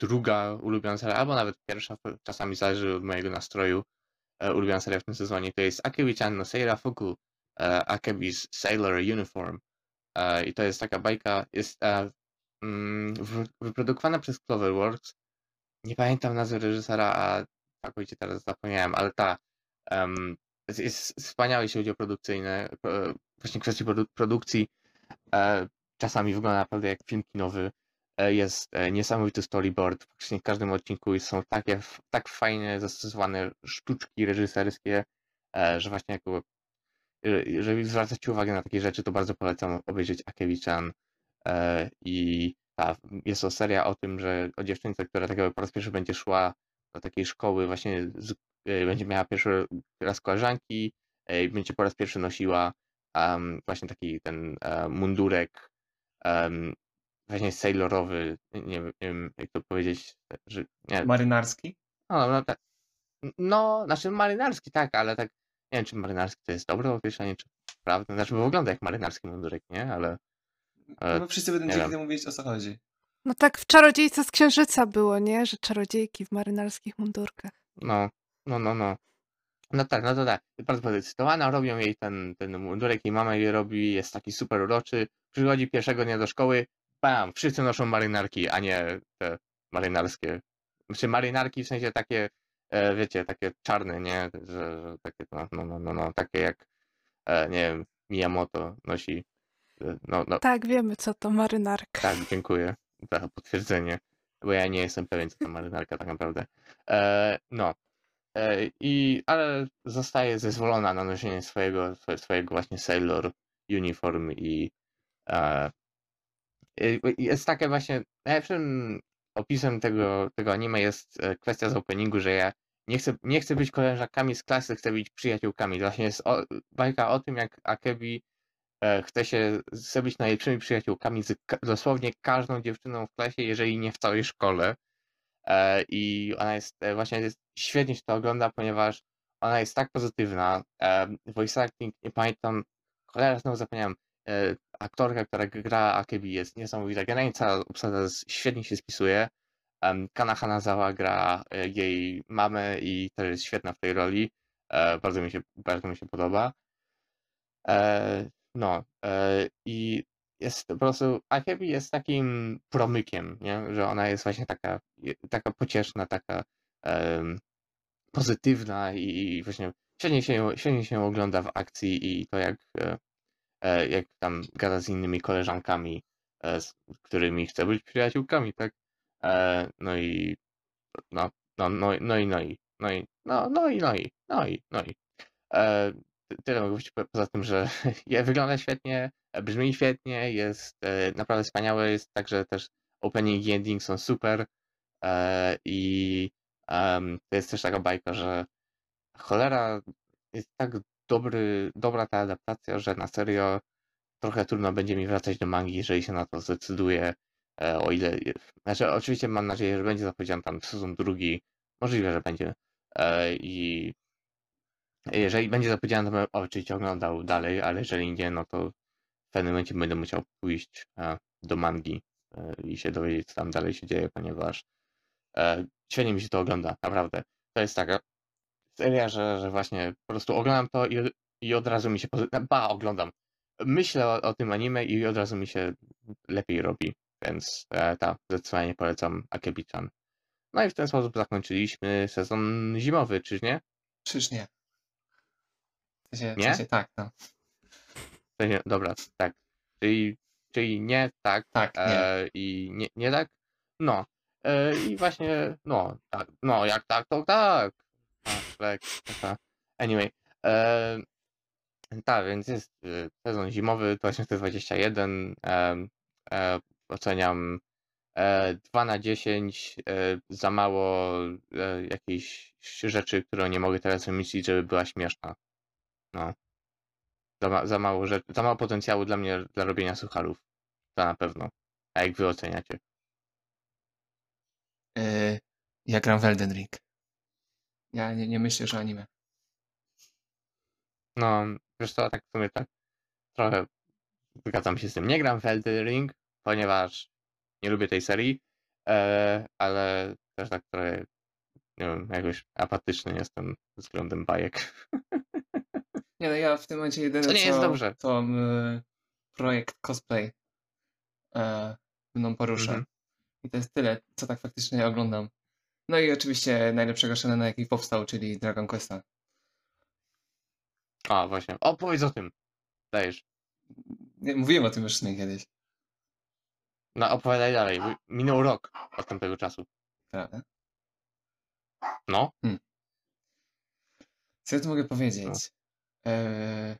druga ulubiona seria, albo nawet pierwsza, czasami zależy od mojego nastroju, ulubiona seria w tym sezonie, to jest Akebi-chan no Seira Fuku, Akebi's Sailor Uniform. E, I to jest taka bajka, jest e, mm, wyprodukowana przez Cloverworks. Nie pamiętam nazwy reżysera, a całkowicie teraz zapomniałem, ale ta um, jest, wspaniałe, jeśli chodzi o produkcyjne, właśnie kwestie produ produkcji. E, czasami wygląda naprawdę jak film kinowy. E, jest e, niesamowity storyboard. Praktycznie w każdym odcinku są takie, tak fajnie zastosowane sztuczki reżyserskie, e, że właśnie jako jeżeli zwracacie uwagę na takie rzeczy, to bardzo polecam obejrzeć Akewichan. I ta, jest to seria o tym, że o dziewczynce, która tak po raz pierwszy będzie szła do takiej szkoły, właśnie z, będzie miała pierwszy raz koleżanki i będzie po raz pierwszy nosiła um, właśnie taki ten mundurek um, właśnie sailorowy, nie, nie, wiem jak to powiedzieć, że, nie, Marynarski? No, no, tak, no, znaczy marynarski tak, ale tak, nie wiem czy marynarski to jest dobre określenie, czy prawda, znaczy bo wygląda jak marynarski mundurek, nie, ale... ale no wszyscy będą dzięki temu wiedzieć o co chodzi. No tak w Czarodziejce z Księżyca było, nie? Że czarodziejki w marynarskich mundurkach. No, no, no, no. No tak, no to tak. Bardzo podekscytowana, robią jej ten, ten mundurek, jej mama jej robi, jest taki super uroczy. Przychodzi pierwszego dnia do szkoły, bam, wszyscy noszą marynarki, a nie te marynarskie. Znaczy marynarki w sensie takie, wiecie, takie czarne, nie? Że, że takie, no, no, no, no, no, takie jak, e, nie wiem, Miyamoto nosi. E, no, no. Tak, wiemy co to marynarka. Tak, dziękuję za potwierdzenie, bo ja nie jestem pewien, co to marynarka tak naprawdę. E, no, E, I, ale zostaje zezwolona na noszenie swojego, swojego właśnie Sailor uniform i e, jest takie właśnie, najlepszym opisem tego, tego anime jest e, kwestia z openingu, że ja nie chcę, nie chcę być koleżankami z klasy, chcę być przyjaciółkami. Właśnie jest o, bajka o tym, jak Akebi e, chce się chce być najlepszymi przyjaciółkami z dosłownie każdą dziewczyną w klasie, jeżeli nie w całej szkole. E, I ona jest e, właśnie jest, świetnie się to ogląda, ponieważ ona jest tak pozytywna. E, voice acting, nie pamiętam, cholera znowu zapomniałem, aktorka, która gra Akebi jest niesamowita. Cała obsada świetnie się spisuje. Kana Hanazawa gra jej mamę i też jest świetna w tej roli. Bardzo mi się, bardzo mi się podoba. No i jest po prostu, Akebi jest takim promykiem, nie? że ona jest właśnie taka, taka pocieszna, taka um, pozytywna i, właśnie świetnie się, świetnie się ogląda w akcji i to jak, e, e, jak tam gada z innymi koleżankami, e, z którymi chce być przyjaciółkami, tak? No i no, no, no, no i no i no i no, no i no i no i no i. Tyle mogę powiedzieć poza tym, że wygląda świetnie, brzmi świetnie, jest e, naprawdę wspaniałe, jest także też opening i ending są super. E, i to jest też taka bajka, że cholera jest tak dobry, dobra ta adaptacja, że na serio trochę trudno będzie mi wracać do mangi, jeżeli się na to zdecyduje, e, o ile, znaczy oczywiście mam nadzieję, że będzie zapowiedziany tam sezon drugi, możliwe, że będzie i jeżeli będzie zapowiedziane, to bym oczywiście oglądał dalej, ale jeżeli nie, no to w pewnym momencie będę musiał pójść e, do mangi e, i się dowiedzieć, co tam dalej się dzieje, ponieważ e, świetnie mi się to ogląda, naprawdę. To jest taka seria, że, że właśnie po prostu oglądam to i, i od razu mi się, ba, oglądam. Myślę o, o tym anime i od razu mi się lepiej robi, więc tak, zdecydowanie polecam Akebi-chan. No i w ten sposób zakończyliśmy sezon zimowy, czyż nie? Czyż nie? W sensie, w Nie? sensie tak, no. W sensie, dobra, tak. Czyli, czyli nie tak Tak, nie. e, i nie, nie tak? No. E, I właśnie, no, tak, no, jak tak, to tak. Tak. Anyway. E, tak, więc jest e, sezon zimowy 2021. E, e, oceniam e, 2 na 10. E, za mało e, jakiejś rzeczy, które nie mogę teraz wymyślić, żeby była śmieszna. No. Za, ma, za mało rzeczy, za mało potencjału dla mnie dla robienia sucharów. To na pewno. A jak wy oceniacie? Yy, ja gram w Elden Ring. Ja nie, nie myślę, że anime. No, wiesz co, tak w sumie tak trochę zgadzam się z tym. Nie gram w Elden Ring, ponieważ nie lubię tej serii, e, ale też tak trochę, nie wiem, jakoś apatyczny jestem względem bajek. Nie no, ja w tym momencie jedyne To nie co, jest dobrze. to y, projekt cosplay y, mną poruszę. Mhm. I to jest tyle, co tak faktycznie oglądam. No i oczywiście najlepszego shonena, jaki powstał, czyli Dragon Questa. A, właśnie. Opowiedz o tym. Dajesz. Nie, mówiłem o tym już nie kiedyś, No, opowiadaj dalej. Minął rok od tamtego czasu. prawda? No. Co ja tu mogę powiedzieć? Eee,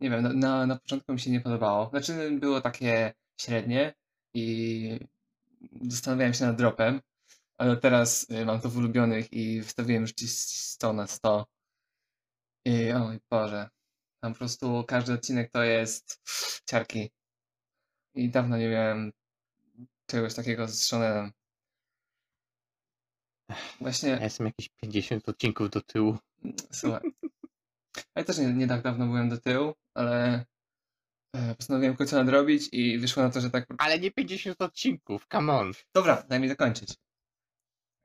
nie wiem, na, na, na początku mi się nie podobało. Znaczy było takie średnie i zastanawiałem się nad dropem, ale teraz y, mam to w ulubionych i wystawiłem już gdzieś 100 na 100. I oj Boże, tam po prostu każdy odcinek to jest ciarki. I dawno nie miałem czegoś takiego z Shonenem. Ja Właśnie, jestem jakieś 50 odcinków do tyłu. słuchaj. Ja też nie, nie tak dawno byłem do tyłu, ale e, postanowiłem końcu nadrobić i wyszło na to, że tak Ale nie 50 odcinków, come on. Dobra, daj mi dokończyć.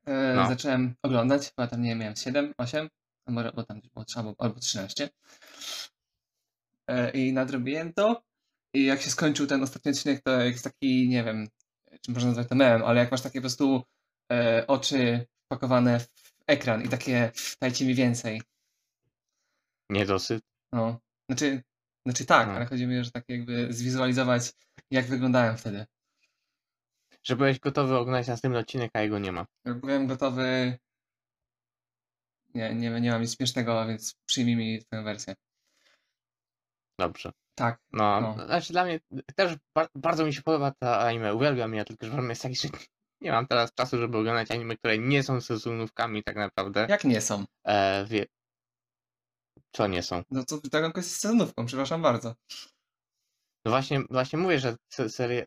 E, No. Zacząłem oglądać, chyba tam nie wiem, miałem 7, 8, a może bo tam było 3 albo, albo 13. E, I nadrobiłem to. I jak się skończył ten ostatni odcinek, to jest taki, nie wiem, czy można nazwać to memem, ale jak masz takie po prostu e, oczy wpakowane w ekran i takie dajcie mi więcej. Niedosyt. No, znaczy, znaczy tak, No. ale chodzi mi, że tak jakby zwizualizować, jak wyglądałem wtedy. Że byłeś gotowy oglądać następny odcinek, a jego nie ma. Byłem gotowy. Nie, nie, nie mam nic śmiesznego, więc przyjmij mi twoją wersję. Dobrze. Tak. No, No. znaczy dla mnie też ba- bardzo mi się podoba ta anime, uwielbiam je, tylko że problem jest taki, że nie mam teraz czasu, żeby oglądać anime, które nie są sezonówkami tak naprawdę. Jak nie są? E, wie... Co nie są? No to Dragon Quest jest sezonówką, przepraszam bardzo. No właśnie, właśnie mówię, że se-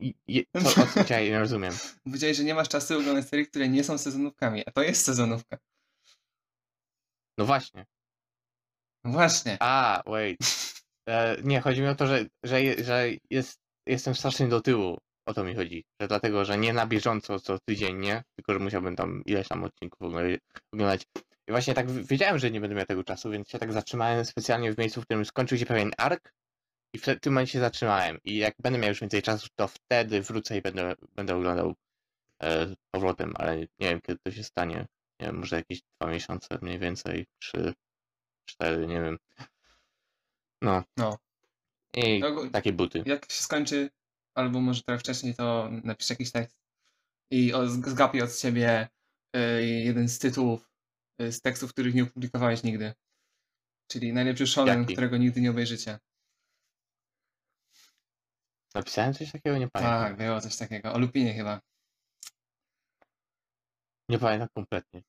i- Co, o co cię nie rozumiem. Powiedziałeś, że nie masz czasu oglądać serii, które nie są sezonówkami, a to jest sezonówka. No właśnie. No właśnie. A, wait. E, nie, chodzi mi o to, że, że, że jest, jestem strasznie do tyłu. O to mi chodzi. Że dlatego, że nie na bieżąco co tydzień, nie? Tylko, że musiałbym tam ileś tam odcinków ogl- oglądać. I właśnie tak wiedziałem, że nie będę miał tego czasu, więc się tak zatrzymałem specjalnie w miejscu, w którym skończył się pewien ark. I w tym momencie zatrzymałem. I jak będę miał już więcej czasu, to wtedy wrócę i będę, będę oglądał e, powrotem, ale nie wiem, kiedy to się stanie. Nie wiem, może jakieś dwa miesiące mniej więcej, trzy, cztery, nie wiem. No. No. I No, takie buty. Jak się skończy, albo może trochę wcześniej, to napisz jakiś tekst i o- z- zgapię od ciebie y, jeden z tytułów y, z tekstów, których nie opublikowałeś nigdy. Czyli najlepszy shonen, Jaki? którego nigdy nie obejrzycie. Napisałem coś takiego? Nie pamiętam. Tak, było coś takiego. O Lupinie chyba. Nie pamiętam kompletnie.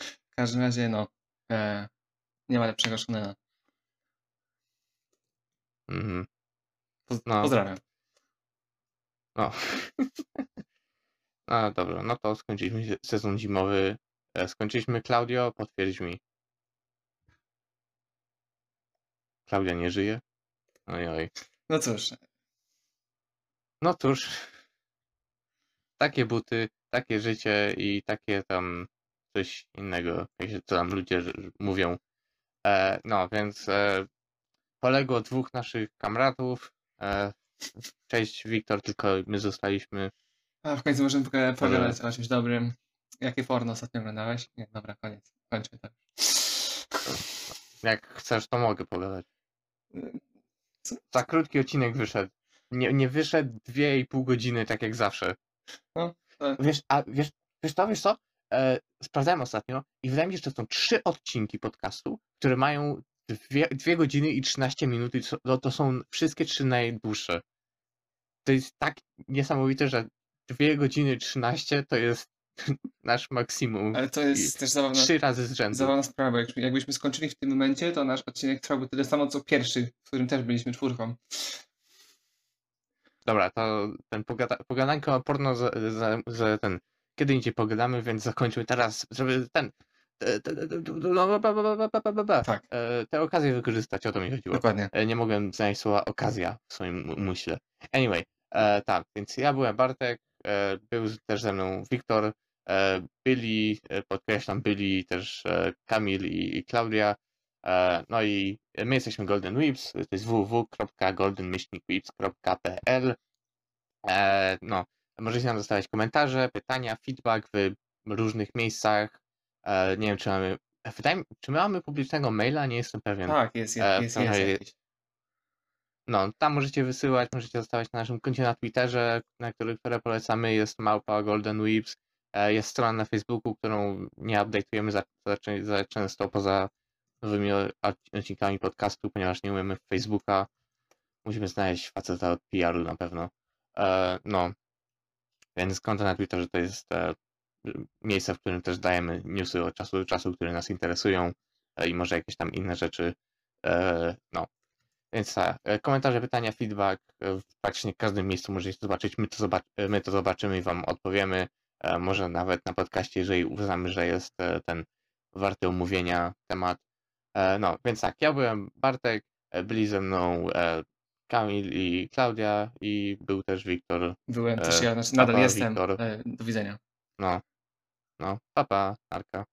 W każdym razie, no, e, nie ma lepszego shonena. Mhm. No. Pozdrawiam. No. no dobrze, no to skończyliśmy sezon zimowy. E, Skończyliśmy Claudio, potwierdź mi. Klaudia nie żyje? Oj, oj. No cóż, No cóż. Takie buty, takie życie i takie tam coś innego, jak się- co tam ludzie mówią. E, no, więc e, poległo dwóch naszych kamratów. E, cześć Wiktor, tylko my zostaliśmy. a w końcu możemy poga- pogadać o czymś dobrym. Jakie porno ostatnio oglądałeś? Nie, dobra, koniec. Kończmy to. Jak chcesz, to mogę pogadać. Co? Za krótki odcinek wyszedł. Nie, nie wyszedł dwie i pół godziny, tak jak zawsze. No, to- Wiesz, a wiesz, wiesz to, wiesz co? E, sprawdzałem ostatnio i wydaje mi się, że to są trzy odcinki podcastu, które mają dwie, dwie godziny i 13 minut i to, to są wszystkie trzy najdłuższe. To jest tak niesamowite, że dwie godziny 13 to jest nasz maksimum. Ale to jest też zabawna, Trzy razy z rzędu. zabawna sprawa. Jak, jakbyśmy skończyli w tym momencie, to nasz odcinek trwałby tyle samo co pierwszy, w którym też byliśmy czwórką. Dobra, to ten pogada, pogadanko porno za, za, za ten. Kiedy indziej pogadamy, więc zakończmy teraz, żeby ten. Te- te- te- te- no. Tak. E, Te okazje wykorzystać, o to mi chodziło. Dokładnie. E, Nie mogłem znaleźć słowa okazja w swoim m- myśle. Anyway, e, tak, więc ja byłem Bartek, e, był też ze mną Wiktor, e, byli, podkreślam, byli też Kamil i, i Klaudia. No i my jesteśmy Golden Whips, to jest www.golden-whips.pl. E, No, Możecie nam zostawiać komentarze, pytania, feedback w różnych miejscach. E, nie wiem, czy mamy. Wydaje mi, czy my mamy publicznego maila? Nie jestem pewien. Tak, jest, E, jest, jest, jest. No, tam możecie wysyłać, możecie zostawiać na naszym koncie na Twitterze, na który, które polecamy. Jest małpa Golden Whips. E, Jest strona na Facebooku, którą nie update'ujemy za, za, za często poza nowymi odcinkami podcastu, ponieważ nie umiemy Facebooka. Musimy znaleźć faceta od PR-u na pewno. E, No, więc konto na Twitterze to jest e, miejsce, w którym też dajemy newsy od czasu do czasu, które nas interesują e, i może jakieś tam inne rzeczy. E, No, więc tak, e, komentarze, pytania, feedback w praktycznie każdym miejscu możecie zobaczyć. My to, zobac- my to zobaczymy i Wam odpowiemy. Może nawet na podcaście, jeżeli uznamy, że jest ten warty omówienia temat. No, więc tak, ja byłem Bartek, byli ze mną Kamil i Klaudia i był też Wiktor. Byłem też ja, znaczy nadal papa, jestem. Wiktor. Do widzenia. No, no, papa, Arka.